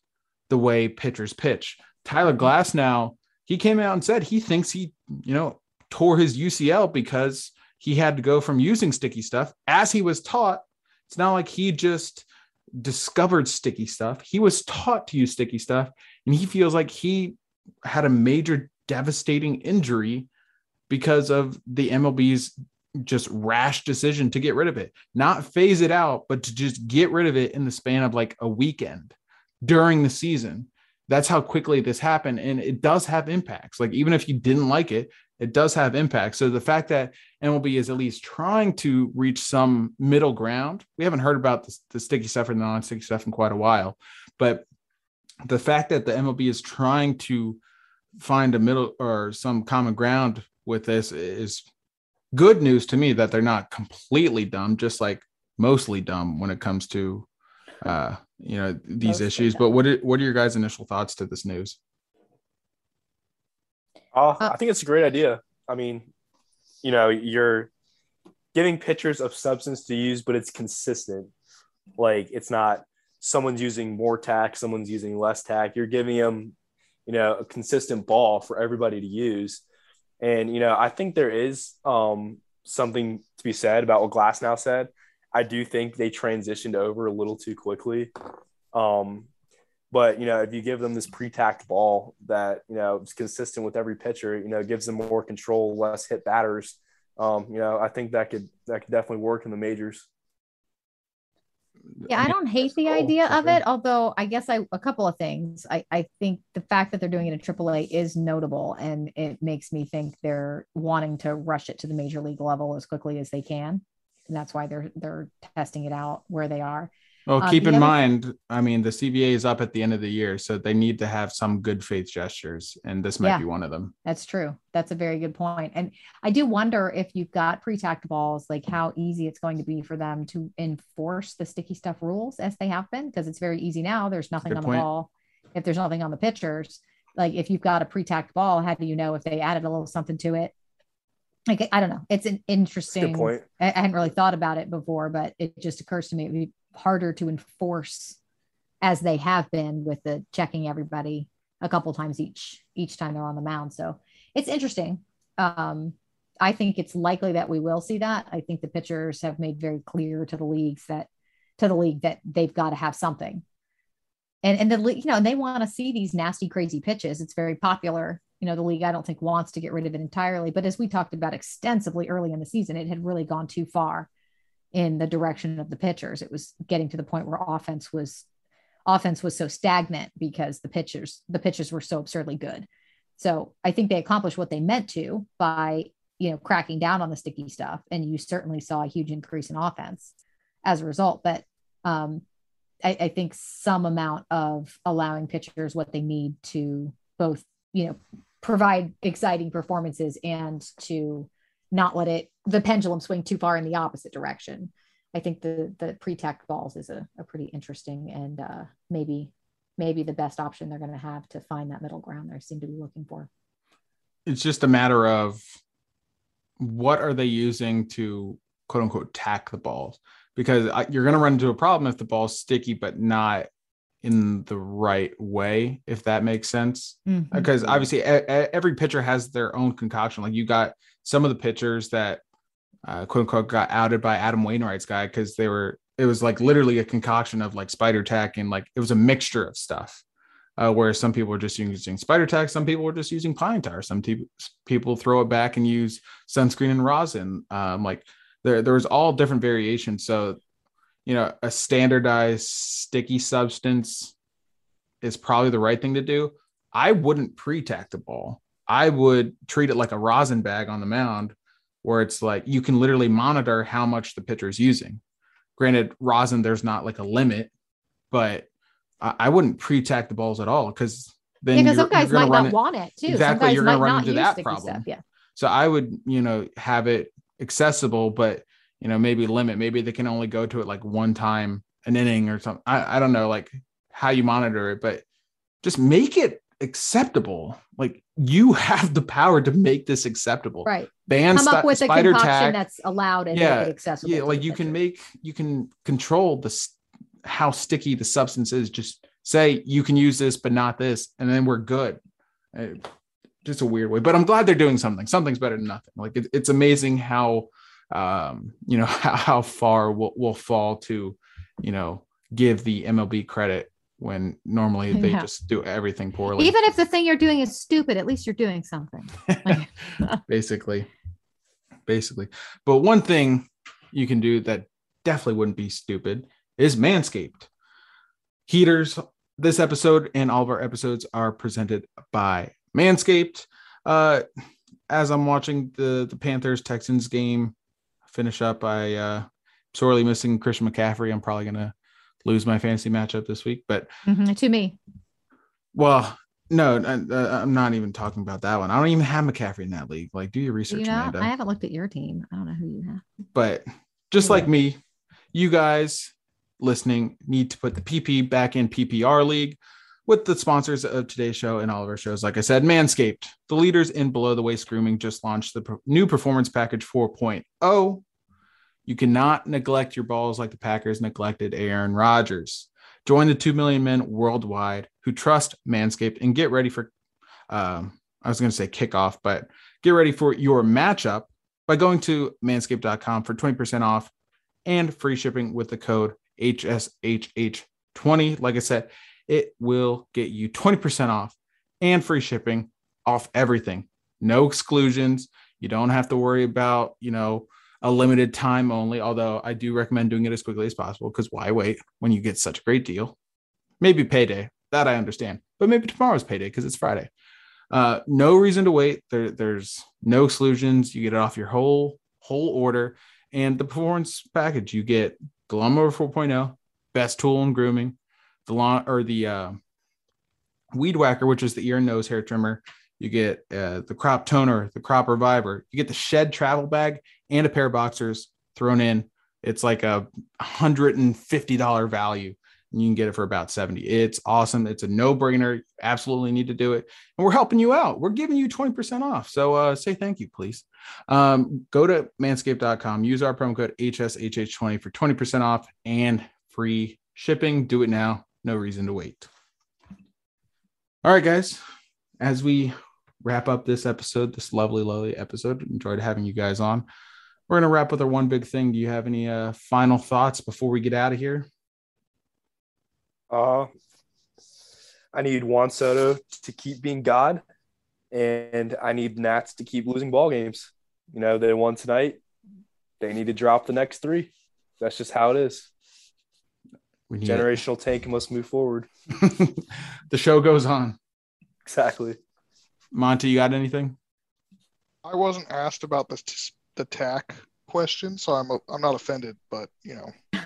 the way pitchers pitch. Tyler mm-hmm. Glasnow he came out and said he thinks he you know tore his ucl because he had to go from using sticky stuff. As he was taught it's not like he just discovered sticky stuff. He was taught to use sticky stuff, and he feels like he had a major devastating injury because of the MLB's just rash decision to get rid of it, not phase it out, but to just get rid of it in the span of like a weekend during the season. That's how quickly this happened. And it does have impacts. Like, even if you didn't like it, it does have impacts. So the fact that MLB is at least trying to reach some middle ground, we haven't heard about the, the sticky stuff or the non sticky stuff in quite a while. But the fact that the MLB is trying to find a middle or some common ground with this is good news to me that they're not completely dumb, just like mostly dumb when it comes to uh, you know these mostly issues. Dumb. But what are, what are your guys' initial thoughts to this news? Uh, I think it's a great idea. I mean, you know, you're giving pitchers of substance to use, but it's consistent. Like it's not someone's using more tack, someone's using less tack. You're giving them, you know, a consistent ball for everybody to use. And, you know, I think there is um, something to be said about what Glasnow said. I do think they transitioned over a little too quickly. Um, but, you know, if you give them this pre-tacked ball that, you know, is consistent with every pitcher, you know, gives them more control, less hit batters, um, you know, I think that could, that could definitely work in the majors yeah i don't hate the idea of it although i guess i a couple of things. I i think the fact that they're doing it at aaa is notable and it makes me think they're wanting to rush it to the major league level as quickly as they can. And that's why they're they're testing it out where they are well, um, keep in mind, I mean, the CBA is up at the end of the year, so they need to have some good faith gestures, and this might yeah, be one of them. That's true. That's a very good point. And I do wonder if you've got pre-tacked balls, like how easy it's going to be for them to enforce the sticky stuff rules as they have been, because it's very easy now. There's nothing on point. the ball. If there's nothing on the pitchers, like if you've got a pre-tacked ball, how do you know if they added a little something to it? Like I don't know. It's an interesting. point. I, I hadn't really thought about it before, but it just occurs to me harder to enforce as they have been with the checking everybody a couple times each each time they're on the mound. So it's interesting. Um, I think it's likely that we will see that. I think the pitchers have made very clear to the leagues that to the league that they've got to have something. And and the you know they want to see these nasty crazy pitches. It's very popular. You know the league I don't think wants to get rid of it entirely, but as we talked about extensively early in the season, it had really gone too far in the direction of the pitchers. It was getting to the point where offense was offense was so stagnant because the pitchers the pitchers were so absurdly good. So I think they accomplished what they meant to by you know cracking down on the sticky stuff, and you certainly saw a huge increase in offense as a result. But um, I, I think some amount of allowing pitchers what they need to both you know provide exciting performances and to not let it the pendulum swing too far in the opposite direction. I think the the pre-tacked balls is a, a pretty interesting and uh, maybe maybe the best option they're going to have to find that middle ground they seem to be looking for. It's just a matter of what are they using to quote unquote tack the balls because you're going to run into a problem if the ball's sticky but not in the right way if that makes sense mm-hmm. because obviously a- a- every pitcher has their own concoction like you got some of the pitchers that uh, quote unquote got outed by Adam Wainwright's guy because they were it was like literally a concoction of like spider tack and like it was a mixture of stuff. Uh, where some people were just using spider tack, some people were just using pine tar, some te- people throw it back and use sunscreen and rosin. Um, like there, there was all different variations. So, you know, a standardized sticky substance is probably the right thing to do. I wouldn't pre-tack the ball. I would treat it like a rosin bag on the mound where it's like you can literally monitor how much the pitcher is using. Granted, rosin, there's not like a limit, but I, I wouldn't pre-tack the balls at all because then because some guys might not it, want it too. Exactly, you're going to run into that problem. Stuff, yeah. So I would, you know, have it accessible, but you know, maybe limit. Maybe they can only go to it like one time an inning or something. I, I don't know, like how you monitor it, but just make it acceptable. Like you have the power to make this acceptable. Right. Ban Come up with spider a concoction tag. that's allowed and yeah, accessible. Yeah, like you can make you can control the how sticky the substance is. Just say you can use this, but not this, and then we're good. Uh, just a weird way, but I'm glad they're doing something. Something's better than nothing. Like it, it's amazing how um, you know how, how far we'll, we'll fall to, you know, give the MLB credit when normally they Yeah. just do everything poorly. Even if the thing you're doing is stupid, at least you're doing something. basically basically but one thing you can do that definitely wouldn't be stupid is manscaped heaters this episode and all of our episodes are presented by manscaped uh as i'm watching the the panthers texans game finish up i uh sorely missing christian mccaffrey i'm probably gonna lose my fantasy matchup this week but Mhm, To me, well no I, i'm not even talking about that one i don't even have mccaffrey in that league like do your research you know, amanda I haven't looked at your team. I don't know who you have. but just Anyway. like me, you guys listening need to put the PP back in PPR league with the sponsors of today's show and all of our shows. Like I said, Manscaped, the leaders in below the waist grooming, just launched the new performance package 4.0. You cannot neglect your balls like the Packers neglected Aaron Rodgers. Join the 2 million men worldwide who trust Manscaped and get ready for, um, I was going to say kickoff, but get ready for your matchup by going to manscaped.com for 20% off and free shipping with the code HSHH20. Like I said, it will get you 20% off and free shipping off everything. No exclusions. You don't have to worry about, you know, a limited time only, although I do recommend doing it as quickly as possible because why wait when you get such a great deal? Maybe payday. That I understand. But maybe tomorrow's payday because it's Friday. Uh, no reason to wait. There, there's no exclusions. You get it off your whole whole order, and the performance package. You get lawnmower 4.0, best tool in grooming, the lawn or the uh, weed whacker, which is the ear and nose hair trimmer. You get uh, the crop toner, the crop reviver. You get the shed travel bag and a pair of boxers thrown in. It's like a hundred and fifty dollar value and you can get it for about 70 it's awesome. It's a no-brainer. Absolutely need to do it. And we're helping you out. We're giving you 20% off. So uh, say thank you please. Um, go to manscaped.com use our promo code hshh20 for 20% off and free shipping. Do it now no reason to wait all right guys as we wrap up this episode this lovely lovely episode enjoyed having you guys on we're going to wrap with our one big thing do you have any uh, final thoughts before we get out of here Uh, I need Juan Soto to keep being God, and I need Nats to keep losing ball games. You know, they won tonight. They need to drop the next three. That's just how it is. We need it. Generational tank must move forward. the show goes on. Exactly. Monty, you got anything? I wasn't asked about the the tack question, so I'm I'm not offended. But you know,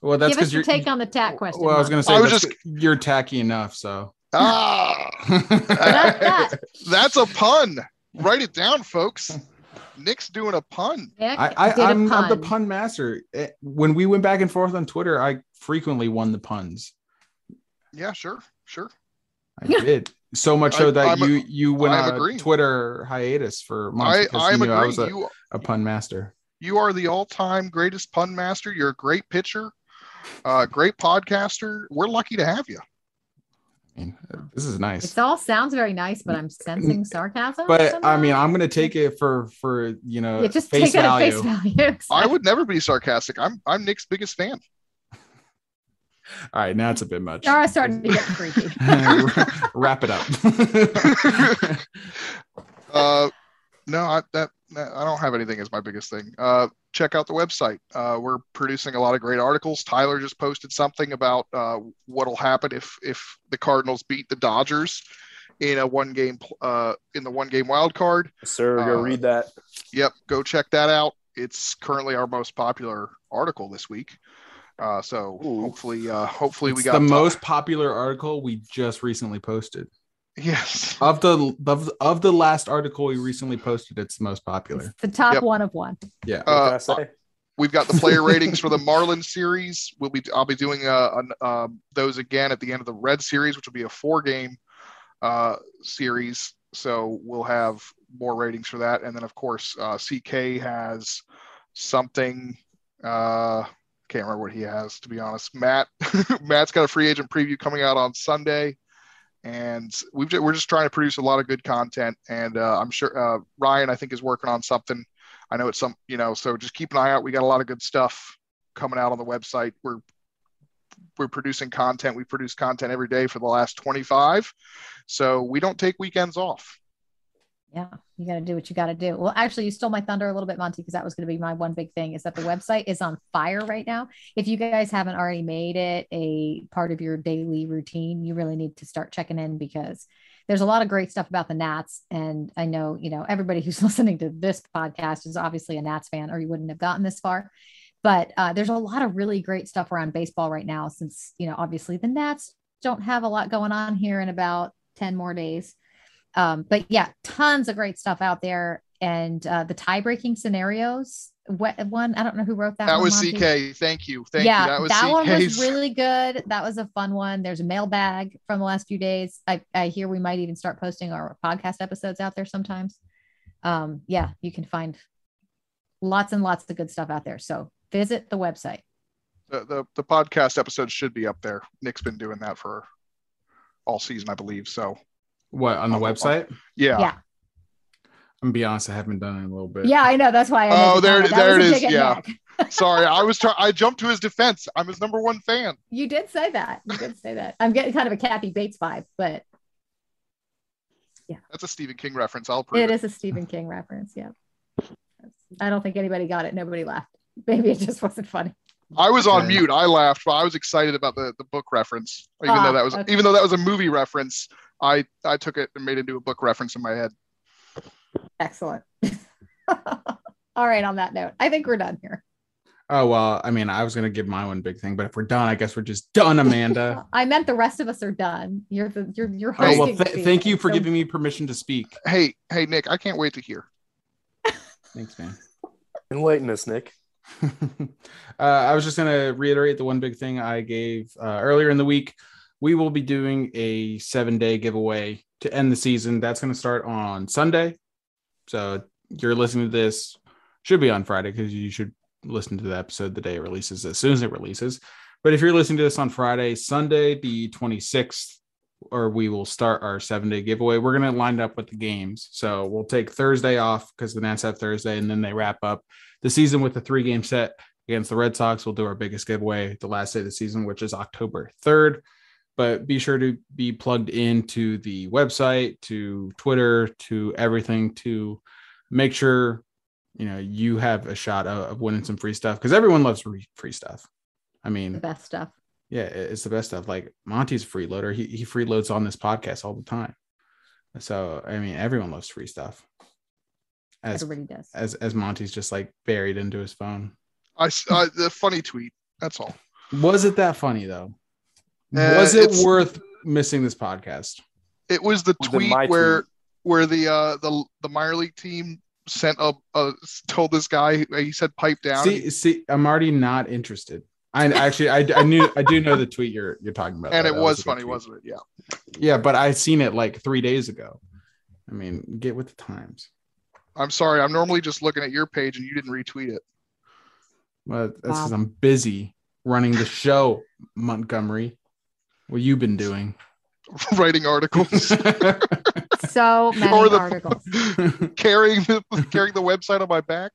Well, that's Give us because your take on the tack question. well, I was gonna say I was just- you're tacky enough. So. ah, that. that's a pun. Write it down, folks. Nick's doing a pun. Nick I, I did a I'm, I'm the pun. pun master. Eh, When we went back and forth on Twitter, I frequently won the puns. Yeah, sure, sure. I did so much so I- that I'm a- you you went I'm on agreeing. Twitter hiatus for months I because I'm you knew I was a, you a pun master. you are the all-time greatest pun master. You're a great pitcher, uh, great podcaster. We're lucky to have you. I mean, this is nice. It all sounds very nice, but I'm sensing sarcasm. But I mean, I'm gonna take it for for you know yeah, just face take it at value. face value. I would never be sarcastic. I'm I'm Nick's biggest fan. All right, now it's a bit much. Dara's starting to get creepy. Wrap it up. Uh, no, I, that I don't have anything as my biggest thing. Uh, check out the website. Uh, we're producing a lot of great articles. Tyler just posted something about uh, what'll happen if if the Cardinals beat the Dodgers in a one game uh, in the one game wild card. Sir, go Uh, read that. Yep, go check that out. It's currently our most popular article this week. Uh, so Ooh. hopefully, uh, hopefully we got the Ty- most popular article we just recently posted. Yes, Of the of, of the last article we recently posted, it's the most popular. It's the top Yep. one of one. Yeah. What can I uh. We've got the player ratings for the Marlin series. We'll be I'll be doing uh, an, um, those again at the end of the Red series, which will be a four game uh, series. So we'll have more ratings for that, and then of course uh, CK has something. Uh, can't remember what he has to be honest. Matt Matt's got a free agent preview coming out on Sunday, and we've we're just trying to produce a lot of good content. And uh, I'm sure uh, Ryan I think is working on something. I know it's some, you know, so just keep an eye out. We got a lot of good stuff coming out on the website. We're we're producing content. We produce content every day for the last 25. So we don't take weekends off. Yeah, you got to do what you got to do. Well, actually, you stole my thunder a little bit, Monty, because that was going to be my one big thing is that the website is on fire right now. If you guys haven't already made it a part of your daily routine, you really need to start checking in because there's a lot of great stuff about the Nats. And I know, you know, everybody who's listening to this podcast is obviously a Nats fan, or you wouldn't have gotten this far. But uh, there's a lot of really great stuff around baseball right now, since, you know, obviously the Nats don't have a lot going on here in about 10 more days. Um, but yeah, tons of great stuff out there. And uh, the tie breaking scenarios, what one, I don't know who wrote that. That one, was Monty. CK. Thank you. Thank yeah, you. That was that one was really good. That was a fun one. There's a mailbag from the last few days. I, I hear we might even start posting our podcast episodes out there sometimes. Um, yeah, you can find lots and lots of good stuff out there. So visit the website. the, the the podcast episodes should be up there. Nick's been doing that for all season, I believe. So What on the Oh, oh, website? yeah. Yeah. I'm gonna be honest, I haven't done it in a little bit. Yeah, I know. That's why. I Oh, there- comment. That there was it a is. dig at Yeah. Sorry, I was trying. I jumped to his defense. I'm his number one fan. You did say that. You did say that. I'm getting kind of a Kathy Bates vibe, but yeah, That's a Stephen King reference. I'll prove it it. is a Stephen King reference. Yeah. I don't think anybody got it. Nobody laughed. Maybe it just wasn't funny. I was on mute. I laughed, but I was excited about the, the book reference. Even Ah, though that was okay. even though that was a movie reference, I I took it and made it into a book reference in my head. Excellent. All right. On that note, I think we're done here. Oh well, I mean, I was gonna give my one big thing, but if we're done, I guess we're just done, Amanda. I meant the rest of us are done. You're the you're you're oh well, th- thank you for so- giving me permission to speak. Hey, hey, Nick, I can't wait to hear. Thanks, man. Enlighten us, Nick. uh, I was just going to reiterate the one big thing I gave uh, earlier in the week. We will be doing a seven day giveaway to end the season. That's going to start on Sunday. So you're listening to this, should be on Friday because you should listen to the episode the day it releases, as soon as it releases. But if you're listening to this on Friday, Sunday, the 26th, or we will start our seven day giveaway. We're going to line up with the games. So we'll take Thursday off because the Nats have Thursday and then they wrap up the season with a three game set against the Red Sox. We'll do our biggest giveaway the last day of the season, which is October 3rd. But be sure to be plugged into the website, to Twitter, to everything to make sure you know you have a shot of, of winning some free stuff because everyone loves free, free stuff. I mean, the best stuff. yeah, it's the best stuff. Like Monty's a freeloader. He he freeloads on this podcast all the time. So I mean, everyone loves free stuff. As Everybody does. as as Monty's just like buried into his phone. I uh, the funny tweet. That's all. Was it that funny though? Uh, Was it worth missing this podcast? It was the tweet my where tweet? where the uh the the minor league team sent a, a told this guy he said pipe down. See, see, I'm already not interested. I actually, I, I knew, I do know the tweet you're you're talking about. and though. it That was a funny, tweet. wasn't it? Yeah. Yeah, but I seen it like three days ago. I mean, get with the times. I'm sorry. I'm normally just looking at your page and you didn't retweet it. Well, that's because Wow. I'm busy running the show, Montgomery. What you've been doing? Writing articles, So many Or the- articles. carrying the carrying the website on my back.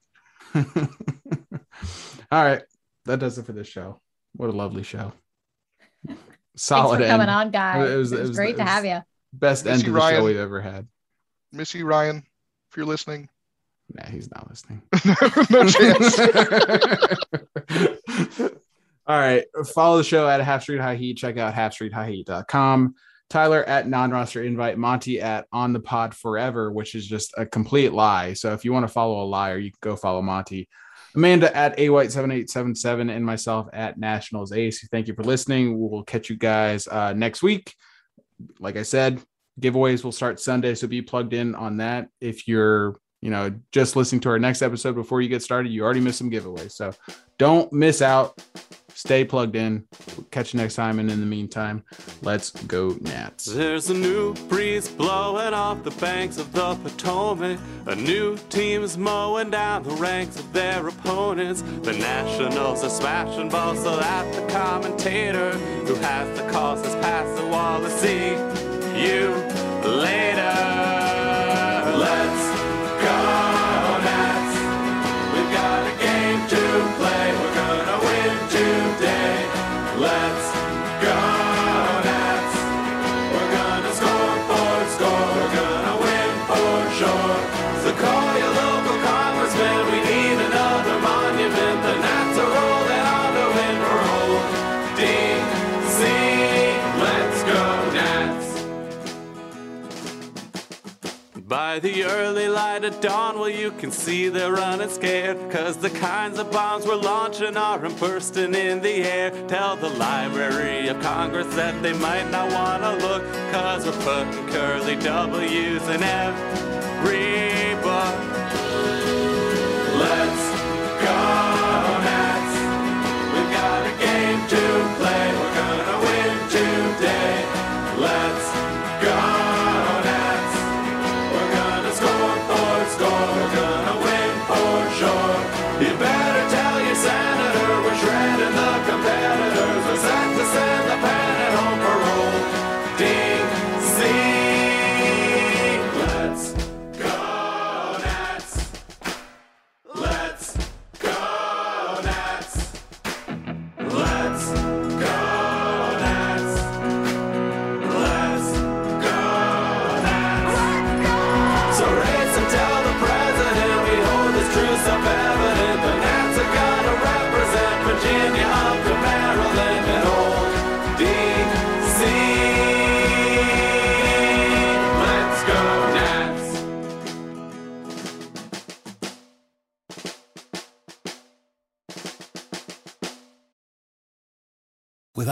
All right, that does it for this show. What a lovely show. Thanks Solid for coming end. on, guys. It It was- was, it was- great it to have you. Best Miss end you, to the show we've ever had. Miss you, Ryan, if you're listening. Nah, he's not listening. no chance. All right. Follow the show at Half Street High Heat. Check out halfstreethighheat.com. Tyler at non roster invite. Monty at on the pod forever, which is just a complete lie. So if you want to follow a liar, you can go follow Monty. Amanda at A White 7877 and myself at Nationals Ace. Thank you for listening. We will catch you guys uh, next week. Like I said, giveaways will start Sunday. So be plugged in on that. If you're you know, just listening to our next episode before you get started, you already missed some giveaways. So don't miss out. Stay plugged in. Catch you next time. And in the meantime, let's go Nats. There's a new breeze blowing off the banks of the Potomac. A new team's mowing down the ranks of their opponents. The Nationals are smashing balls so that the commentator who has the calls has passed the wall to see you later. Dawn, well, you can see they're running scared. Cause the kinds of bombs we're launching are bursting in the air. Tell the Library of Congress that they might not wanna look. Cause we're putting curly W's in every book. Let's go. We've got a game to play. We're gonna win today. Let's